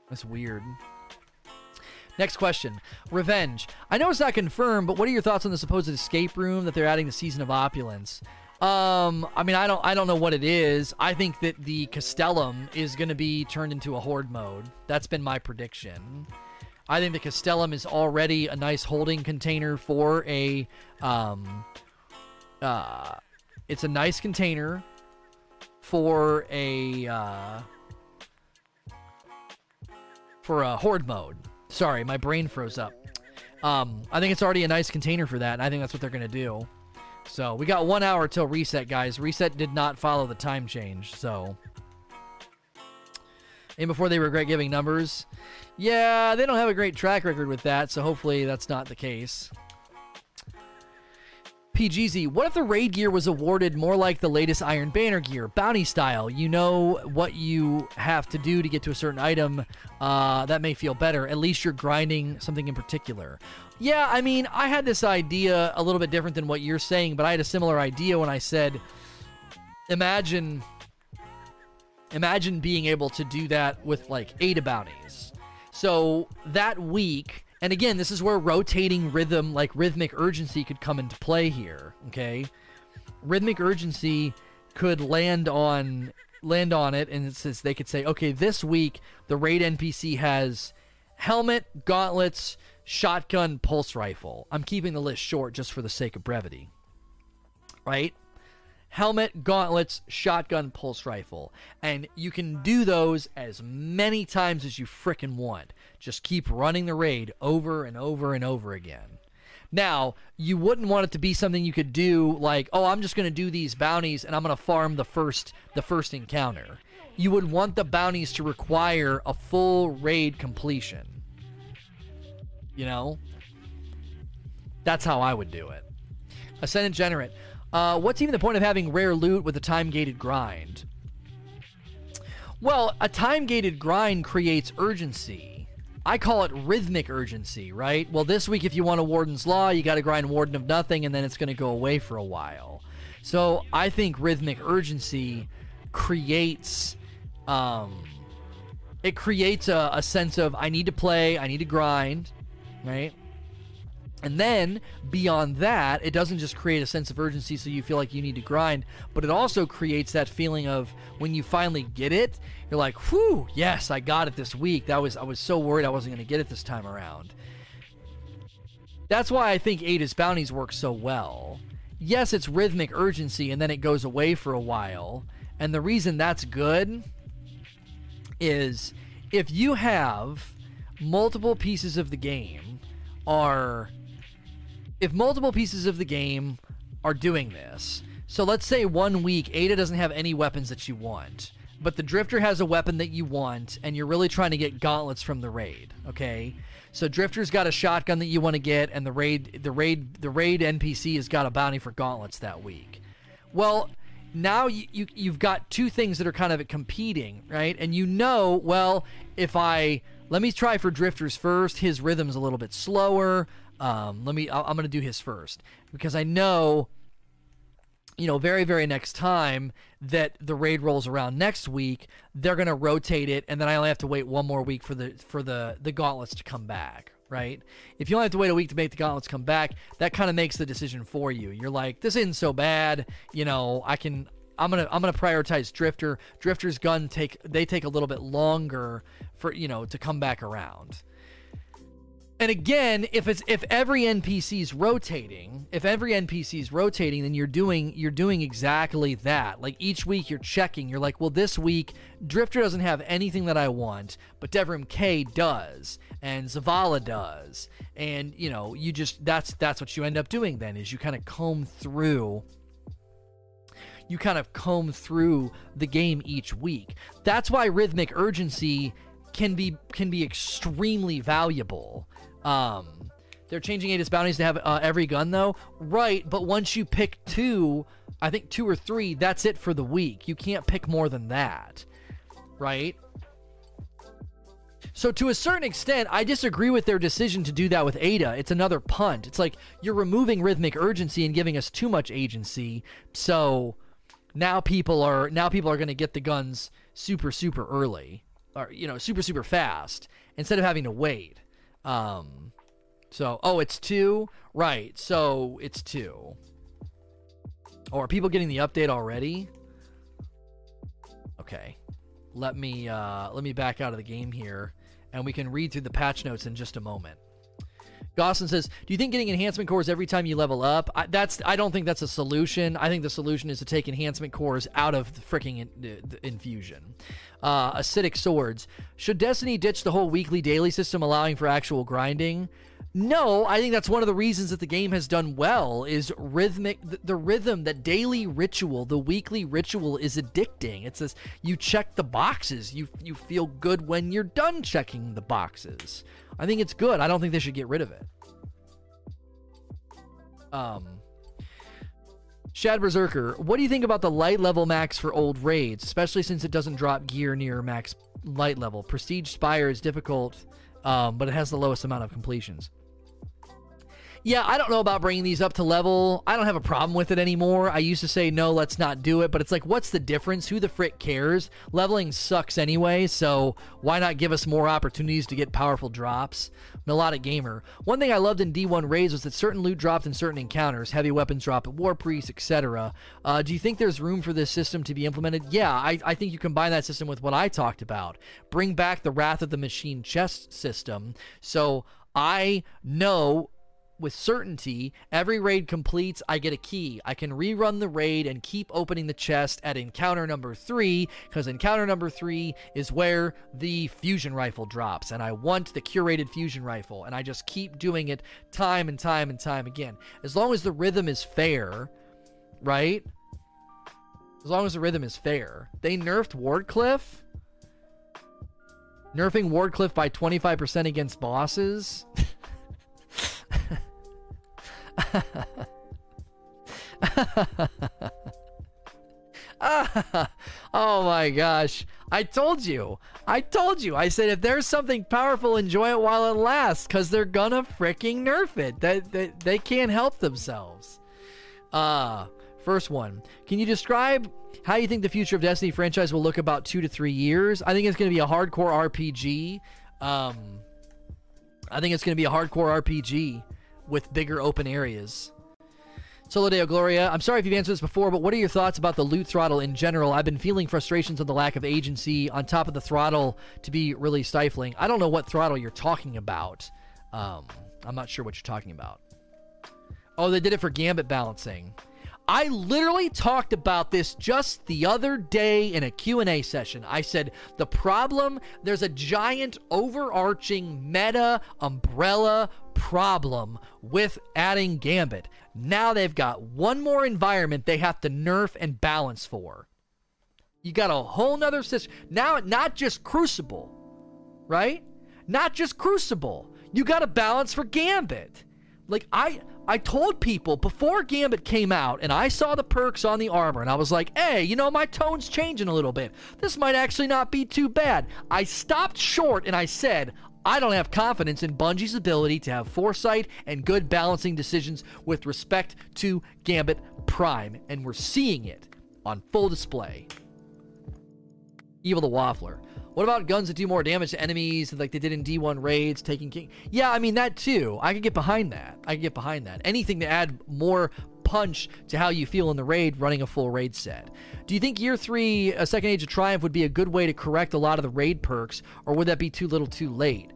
That's weird. Next question. Revenge. I know it's not confirmed, but what are your thoughts on the supposed escape room that they're adding to Season of Opulence? Um, I mean, I don't, I don't know what it is. I think that the Castellum is going to be turned into a horde mode. That's been my prediction. I think the Castellum is already a nice holding container for a, um, uh, it's a nice container for a, uh, for a horde mode. Sorry, my brain froze up. Um, I think it's already a nice container for that, and I think that's what they're to do. So we got one hour till reset, guys. Reset did not follow the time change, so. And before they regret giving numbers. Yeah, they don't have a great track record with that, so hopefully that's not the case. PGZ, what if the raid gear was awarded more like the latest Iron Banner gear, bounty style? You know what you have to do to get to a certain item. Uh, that may feel better. At least you're grinding something in particular. Yeah, I mean, I had this idea a little bit different than what you're saying, but I had a similar idea when I said, imagine, imagine being able to do that with like Ada bounties. So that week, and again, this is where rotating rhythm, like rhythmic urgency, could come into play here. Okay, rhythmic urgency could land on land on it, and it says they could say, okay, this week the raid NPC has helmet, gauntlets, shotgun, pulse rifle. I'm keeping the list short just for the sake of brevity. Right? Helmet, gauntlets, shotgun, pulse rifle. And you can do those as many times as you frickin' want. Just keep running the raid over and over and over again. Now, you wouldn't want it to be something you could do like, "Oh, I'm just going to do these bounties and I'm going to farm the first the first encounter." You would want the bounties to require a full raid completion. You know? That's how I would do it. Ascendant Generate. Uh, what's even the point of having rare loot with a time gated grind? Well, a time gated grind creates urgency. I call it rhythmic urgency, right? Well, this week, if you want a Warden's Law, you got to grind Warden of Nothing, and then it's going to go away for a while. So I think rhythmic urgency creates. Um, it creates a, a sense of I need to play, I need to grind, right? And then beyond that, it doesn't just create a sense of urgency so you feel like you need to grind, but it also creates that feeling of when you finally get it, you're like, whew, yes, I got it this week. That was I was so worried I wasn't gonna get it this time around. That's why I think Ada's bounties work so well. Yes, it's rhythmic urgency and then it goes away for a while. And the reason that's good is if you have multiple pieces of the game are if multiple pieces of the game are doing this, so let's say one week Ada doesn't have any weapons that you want, but the Drifter has a weapon that you want, and you're really trying to get gauntlets from the raid. Okay, so Drifter's got a shotgun that you want to get, and the raid, the raid, the raid NPC has got a bounty for gauntlets that week. Well, now you, you you've got two things that are kind of competing, right? And you know, well, if I let me try for Drifters first, his rhythm's a little bit slower. Um, let me. I'm going to do his first because I know, you know, very very next time that the raid rolls around next week, they're going to rotate it, and then I only have to wait one more week for the for the the gauntlets to come back. Right? If you only have to wait a week to make the gauntlets come back, that kind of makes the decision for you. You're like, this isn't so bad. You know, I can. I'm gonna I'm gonna prioritize Drifter. Drifter's gun take they take a little bit longer for you know to come back around. And again, if it's if every NPC is rotating, if every NPC is rotating, then you're doing you're doing exactly that. Like each week you're checking. You're like, well, this week Drifter doesn't have anything that I want, but Devrim Kay does, and Zavala does, and you know, you just that's that's what you end up doing. Then is you kind of comb through you kind of comb through the game each week. That's why rhythmic urgency can be can be extremely valuable um, they're changing Ada's bounties to have uh, every gun though, right? But once you pick two, I think two or three, that's it for the week. You can't pick more than that, right? So to a certain extent, I disagree with their decision to do that with Ada. It's another punt. It's like you're removing rhythmic urgency and giving us too much agency. So now people are now people are going to get the guns super super early, or you know super super fast instead of having to wait. Um, so, oh, it's two? Right. So it's two. Oh, are people getting the update already? Okay. Let me uh, let me back out of the game here, and we can read through the patch notes in just a moment. Gosselin says, "Do you think getting enhancement cores every time you level up? I, that's I don't think that's a solution. I think the solution is to take enhancement cores out of the freaking in, the infusion." Uh, acidic swords. Should Destiny ditch the whole weekly daily system, allowing for actual grinding? No, I think that's one of the reasons that the game has done well is rhythmic the, the, rhythm, that daily ritual, the weekly ritual is addicting. It says you check the boxes. You you feel good when you're done checking the boxes. I think it's good. I don't think they should get rid of it. Um Shad Berserker, what do you think about the light level max for old raids, especially since it doesn't drop gear near max light level? Prestige Spire is difficult, um, but it has the lowest amount of completions. Yeah, I don't know about bringing these up to level. I don't have a problem with it anymore. I used to say, no, let's not do it, but it's like, what's the difference? Who the frick cares? Leveling sucks anyway, so why not give us more opportunities to get powerful drops? Melodic Gamer. One thing I loved in D1 Raids was that certain loot dropped in certain encounters, heavy weapons drop at War Priest, etc. Uh, do you think there's room for this system to be implemented? Yeah, I, I think you combine that system with what I talked about. Bring back the Wrath of the Machine chest system. So I know with certainty. Every raid completes, I get a key. I can rerun the raid and keep opening the chest at encounter number three, because encounter number three is where the fusion rifle drops. And I want the curated fusion rifle. And I just keep doing it time and time and time again. As long as the rhythm is fair, right? As long as the rhythm is fair. They nerfed Wardcliff. Nerfing Wardcliff by 25% against bosses. oh my gosh. I told you. I told you. I said if there's something powerful, enjoy it while it lasts because they're gonna freaking nerf it. They, they, they can't help themselves. Uh, first one. Can you describe how you think the future of Destiny franchise will look about two to three years? I think it's going to be a hardcore RPG. Um, I think it's going to be a hardcore RPG with bigger open areas. Solo Deo Gloria, I'm sorry if you've answered this before, but what are your thoughts about the loot throttle in general? I've been feeling frustrations on the lack of agency on top of the throttle to be really stifling. I don't know what throttle you're talking about. Um, I'm not sure what you're talking about. Oh, they did it for gambit balancing. I literally talked about this just the other day in a Q&A session. I said the problem there's a giant overarching meta umbrella problem with adding Gambit. Now they've got one more environment they have to nerf and balance for. You got a whole nother system. Now, not just Crucible, right? Not just Crucible. You got to balance for Gambit. Like, I. I told people before Gambit came out and I saw the perks on the armor and I was like, hey, you know, my tone's changing a little bit. This might actually not be too bad. I stopped short and I said, I don't have confidence in Bungie's ability to have foresight and good balancing decisions with respect to Gambit Prime, and we're seeing it on full display. Evil the Waffler. What about guns that do more damage to enemies, like they did in D1 raids, Taken King? Yeah, I mean that too. I could get behind that. I could get behind that. Anything to add more punch to how you feel in the raid running a full raid set. Do you think year three, a second age of triumph, would be a good way to correct a lot of the raid perks, or would that be too little too late?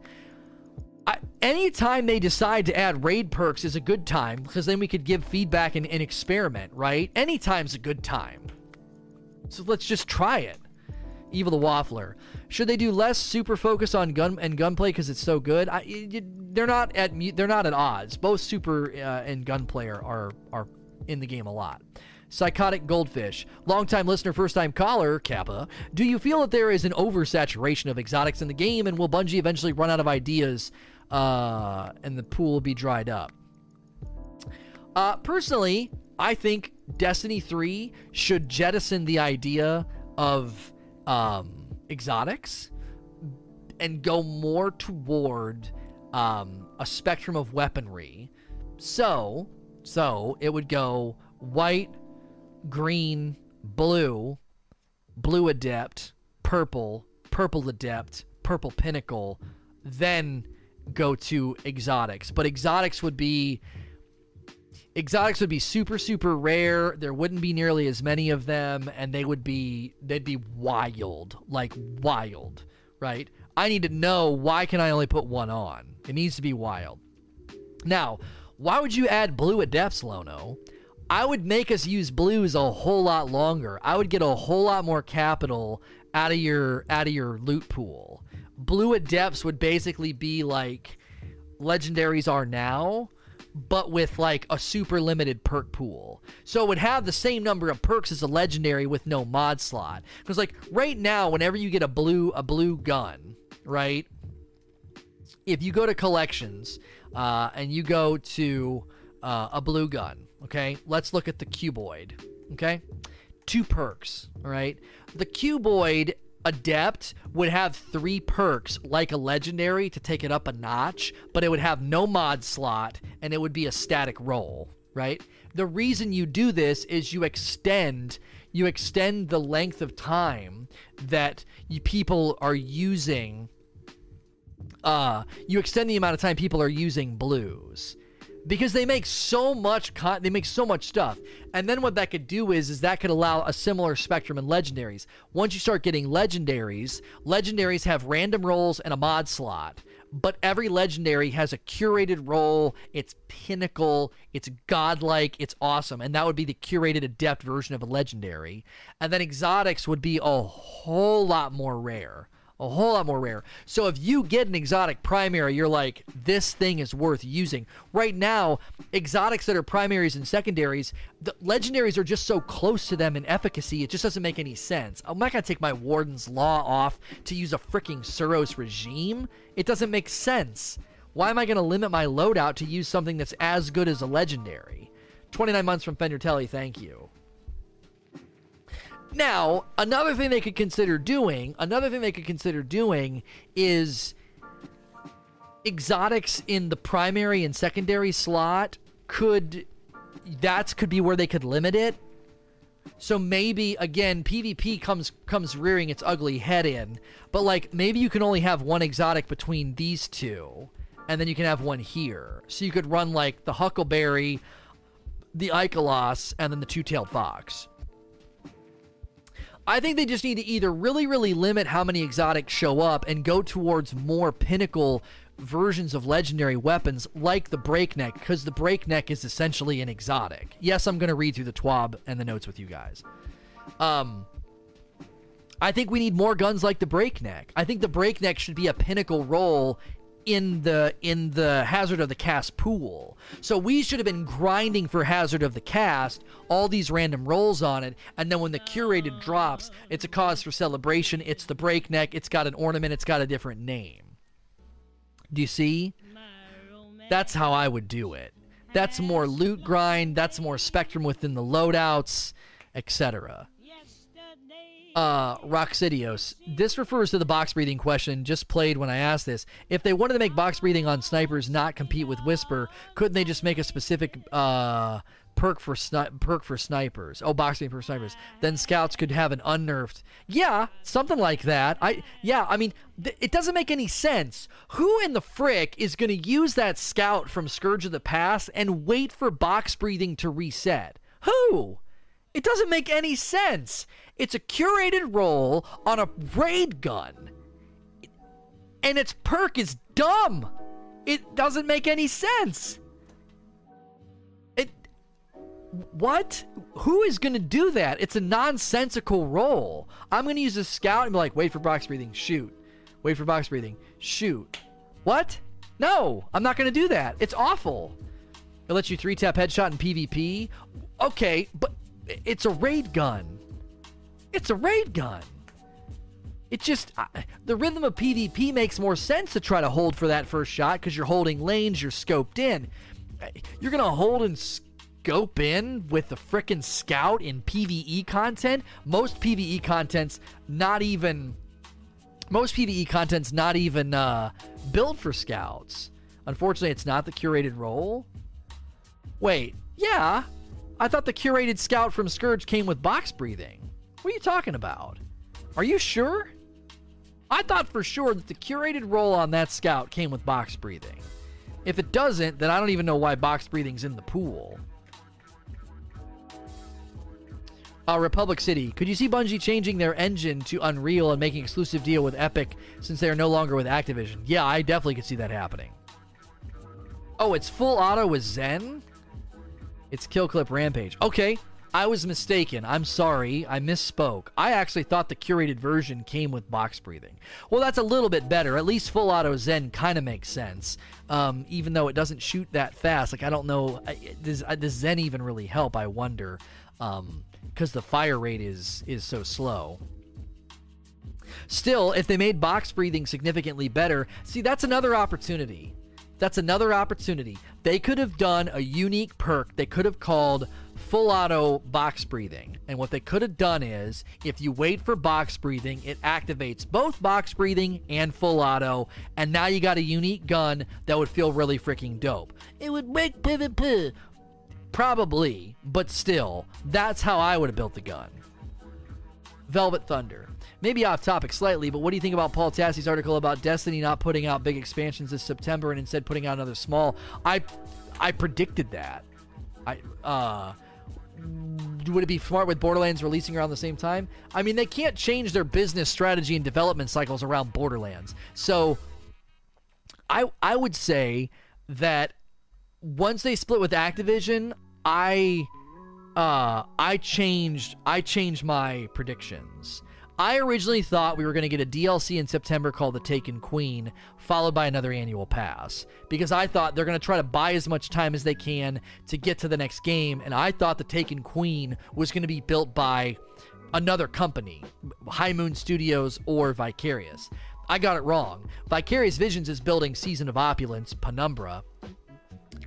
I, anytime they decide to add raid perks is a good time because then we could give feedback and, and experiment, right? Anytime's a good time. So let's just try it. Evil the Waffler. Should they do less super focus on gun and gunplay because it's so good? I, they're not at they're not at odds. Both super uh, and gunplay are, are are in the game a lot. Psychotic Goldfish. Longtime listener, first time caller, Kappa. Do you feel that there is an oversaturation of exotics in the game and will Bungie eventually run out of ideas uh, and the pool be dried up? Uh, personally, I think Destiny 3 should jettison the idea of um, exotics and go more toward um, a spectrum of weaponry. So, so it would go white, green, blue, blue adept, purple, purple adept, purple pinnacle, then go to exotics. But exotics would be exotics would be super super rare. There wouldn't be nearly as many of them and they would be they'd be wild, like wild, right? I need to know why can I only put one on? It needs to be wild. Now, why would you add blue adepts, Lono? I would make us use blues a whole lot longer. I would get a whole lot more capital out of your out of your loot pool. Blue adepts would basically be like legendaries are now, but with like a super limited perk pool. So it would have the same number of perks as a legendary with no mod slot. Because like right now, whenever you get a blue a blue gun, right? If you go to collections uh, and you go to uh, a blue gun, okay, let's look at the cuboid, okay, two perks, all right. The cuboid adept would have three perks like a legendary to take it up a notch, but it would have no mod slot and it would be a static roll, right? The reason you do this is you extend you extend the length of time that people are using uh you extend the amount of time people are using blues. Because they make so much con- they make so much stuff. And then what that could do is is that could allow a similar spectrum in legendaries. Once you start getting legendaries legendaries have random rolls and a mod slot. But every legendary has a curated role. It's pinnacle. It's godlike. It's awesome. And that would be the curated adept version of a legendary. And then exotics would be a whole lot more rare a whole lot more rare. So if you get an exotic primary, you're like, this thing is worth using. Right now, exotics that are primaries and secondaries, the legendaries are just so close to them in efficacy, it just doesn't make any sense. I'm not gonna take my Warden's Law off to use a freaking Suros regime. It doesn't make sense. Why am I gonna limit my loadout to use something that's as good as a legendary? 29 months from Fender Telly, thank you. Now, another thing they could consider doing, another thing they could consider doing is exotics in the primary and secondary slot could that's could be where they could limit it. So maybe again PvP comes comes rearing its ugly head in, but like maybe you can only have one exotic between these two and then you can have one here. So you could run like the Huckleberry, the Ikelos, and then the two-tailed fox. I think they just need to either really, really limit how many exotics show up and go towards more pinnacle versions of legendary weapons like the breakneck, because the breakneck is essentially an exotic. Yes, I'm going to read through the TWAB and the notes with you guys. Um, I think we need more guns like the breakneck. I think the breakneck should be a pinnacle role in the in the hazard of the cast pool. So we should have been grinding for hazard of the cast, all these random rolls on it, and then when the curated drops, it's a cause for celebration. It's the breakneck. It's got an ornament. It's got a different name. Do you see? That's how I would do it. That's more loot grind. That's more spectrum within the loadouts, etc uh, Roxidios. This refers to the box breathing question just played when I asked this. If they wanted to make box breathing on snipers not compete with Whisper, couldn't they just make a specific uh, perk for sni- perk for snipers? Oh, box breathing for snipers. Then scouts could have an unnerved. Yeah, something like that. I yeah. I mean, th- it doesn't make any sense. Who in the frick is going to use that scout from Scourge of the Past and wait for box breathing to reset? Who? It doesn't make any sense. It's a curated roll on a raid gun. And its perk is dumb. It doesn't make any sense. It What? Who is going to do that? It's a nonsensical roll. I'm going to use a scout and be like, "Wait for box breathing, shoot. Wait for box breathing, shoot." What? No, I'm not going to do that. It's awful. It lets you three tap headshot in PvP. Okay, but it's a raid gun. It's a raid gun. It just uh, the rhythm of PvP makes more sense to try to hold for that first shot because you're holding lanes, you're scoped in. You're gonna hold and scope in with the frickin' scout in PVE content. Most PVE content's not even most PVE content's not even uh, built for scouts. Unfortunately, it's not the curated role. Wait, yeah, I thought the curated scout from Scourge came with box breathing. What are you talking about? Are you sure? I thought for sure that the curated role on that scout came with box breathing. If it doesn't, then I don't even know why box breathing's in the pool. Uh, Republic City. Could you see Bungie changing their engine to Unreal and making exclusive deal with Epic since they are no longer with Activision? Yeah, I definitely could see that happening. Oh, it's full auto with Zen? It's Kill Clip Rampage. Okay. I was mistaken. I'm sorry. I misspoke. I actually thought the curated version came with box breathing. Well, that's a little bit better. At least full auto Zen kind of makes sense. Um, even though it doesn't shoot that fast. Like, I don't know. Does, does Zen even really help? I wonder. Because um, the fire rate is, is so slow. Still, if they made box breathing significantly better, see, that's another opportunity. That's another opportunity. They could have done a unique perk. They could have called full auto box breathing. And what they could have done is if you wait for box breathing, it activates both box breathing and full auto. And now you got a unique gun that would feel really freaking dope. It would make PvP. Probably, but still, that's how I would have built the gun. Velvet Thunder. Maybe off topic slightly, but what do you think about Paul Tassi's article about Destiny not putting out big expansions this September and instead putting out another small? I I predicted that. I uh would it be smart with Borderlands releasing around the same time? I mean, they can't change their business strategy and development cycles around Borderlands. So I I would say that once they split with Activision, I uh I changed I changed my predictions. I originally thought we were going to get a DLC in September called The Taken Queen, followed by another annual pass. Because I thought they're going to try to buy as much time as they can to get to the next game, and I thought The Taken Queen was going to be built by another company, High Moon Studios or Vicarious. I got it wrong. Vicarious Visions is building Season of Opulence, Penumbra.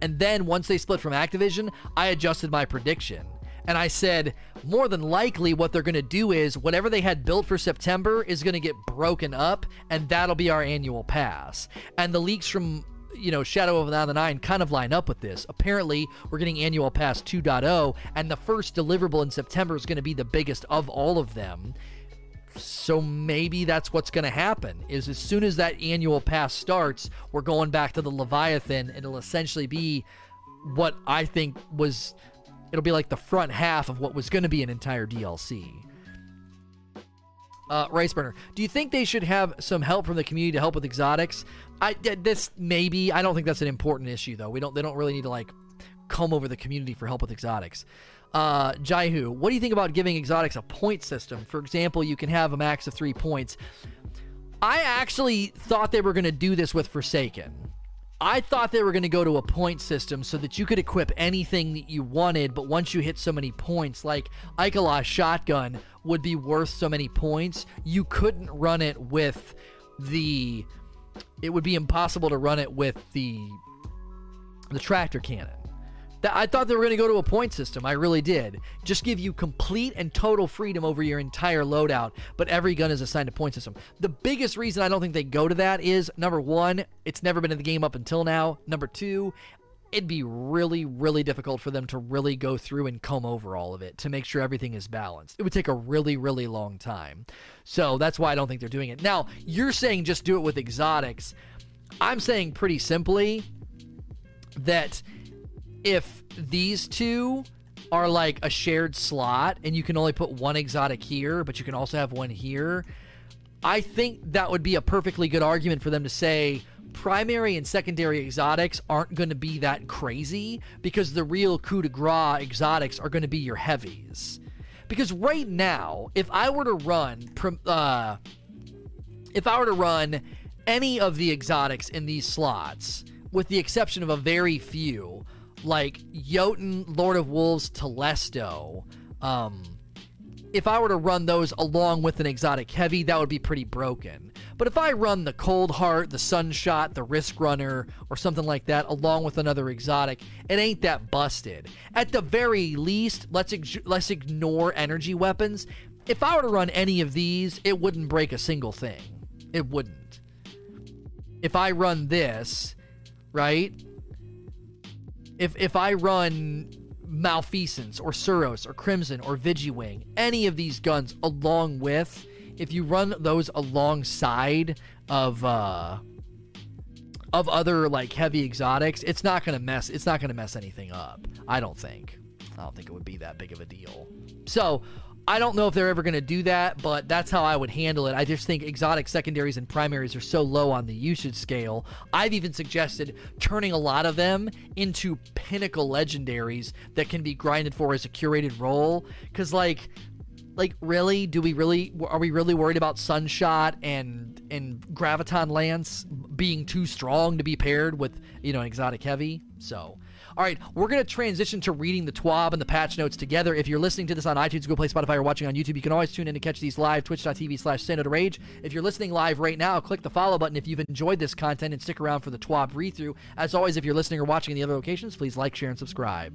And then once they split from Activision, I adjusted my prediction and I said, more than likely, what they're going to do is whatever they had built for September is going to get broken up, and that'll be our annual pass. And the leaks from you know, Shadow of the Nine kind of line up with this. Apparently, we're getting Annual Pass 2.0, and the first deliverable in September is going to be the biggest of all of them. So maybe that's what's going to happen. Is as soon as that Annual Pass starts, we're going back to the Leviathan. It'll essentially be what I think was It'll be like the front half of what was going to be an entire DLC. Uh, Riceburner, do you think they should have some help from the community to help with exotics? I this maybe I don't think that's an important issue though. We don't they don't really need to like comb over the community for help with exotics. Uh, Jaihu, what do you think about giving exotics a point system? For example, you can have a max of three points. I actually thought they were going to do this with Forsaken. I thought they were going to go to a point system so that you could equip anything that you wanted, but once you hit so many points, like Ikelos shotgun would be worth so many points, you couldn't run it with the. It would be impossible to run it with the the tractor cannon. I thought they were going to go to a point system. I really did. Just give you complete and total freedom over your entire loadout, but every gun is assigned a point system. The biggest reason I don't think they go to that is number one, it's never been in the game up until now. Number two, it'd be really, really difficult for them to really go through and comb over all of it to make sure everything is balanced. It would take a really, really long time. So that's why I don't think they're doing it. Now, you're saying just do it with exotics. I'm saying pretty simply that if these two are like a shared slot and you can only put one exotic here, but you can also have one here, I think that would be a perfectly good argument for them to say primary and secondary exotics aren't going to be that crazy because the real coup de grace exotics are going to be your heavies. Because right now, if I were to run, uh, if I were to run any of the exotics in these slots, with the exception of a very few, like Jotun, Lord of Wolves, Telesto. Um, if I were to run those along with an exotic heavy, that would be pretty broken. But if I run the Cold Heart, the Sunshot, the Risk Runner, or something like that, along with another exotic, it ain't that busted. At the very least, let's ex- let's ignore energy weapons. If I were to run any of these, it wouldn't break a single thing. It wouldn't. If I run this, right? If if I run Malfeasance or Suros or Crimson or Vigiwing, any of these guns along with, if you run those alongside of uh, of other like heavy exotics, it's not gonna mess. It's not gonna mess anything up. I don't think. I don't think it would be that big of a deal. So I don't know if they're ever going to do that, but that's how I would handle it. I just think exotic secondaries and primaries are so low on the usage scale. I've even suggested turning a lot of them into pinnacle legendaries that can be grinded for as a curated roll. Because, like, like really do we really are we really worried about sunshot and and graviton lance being too strong to be paired with you know exotic heavy so all right, we're going to transition to reading the TWAB and the patch notes together. If you're listening to this on iTunes, Google Play, Spotify, or watching on YouTube, you can always tune in to catch these live, twitch.tv slash Rage. If you're listening live right now, click the follow button if you've enjoyed this content and stick around for the TWAB read-through. As always, if you're listening or watching in the other locations, please like, share, and subscribe.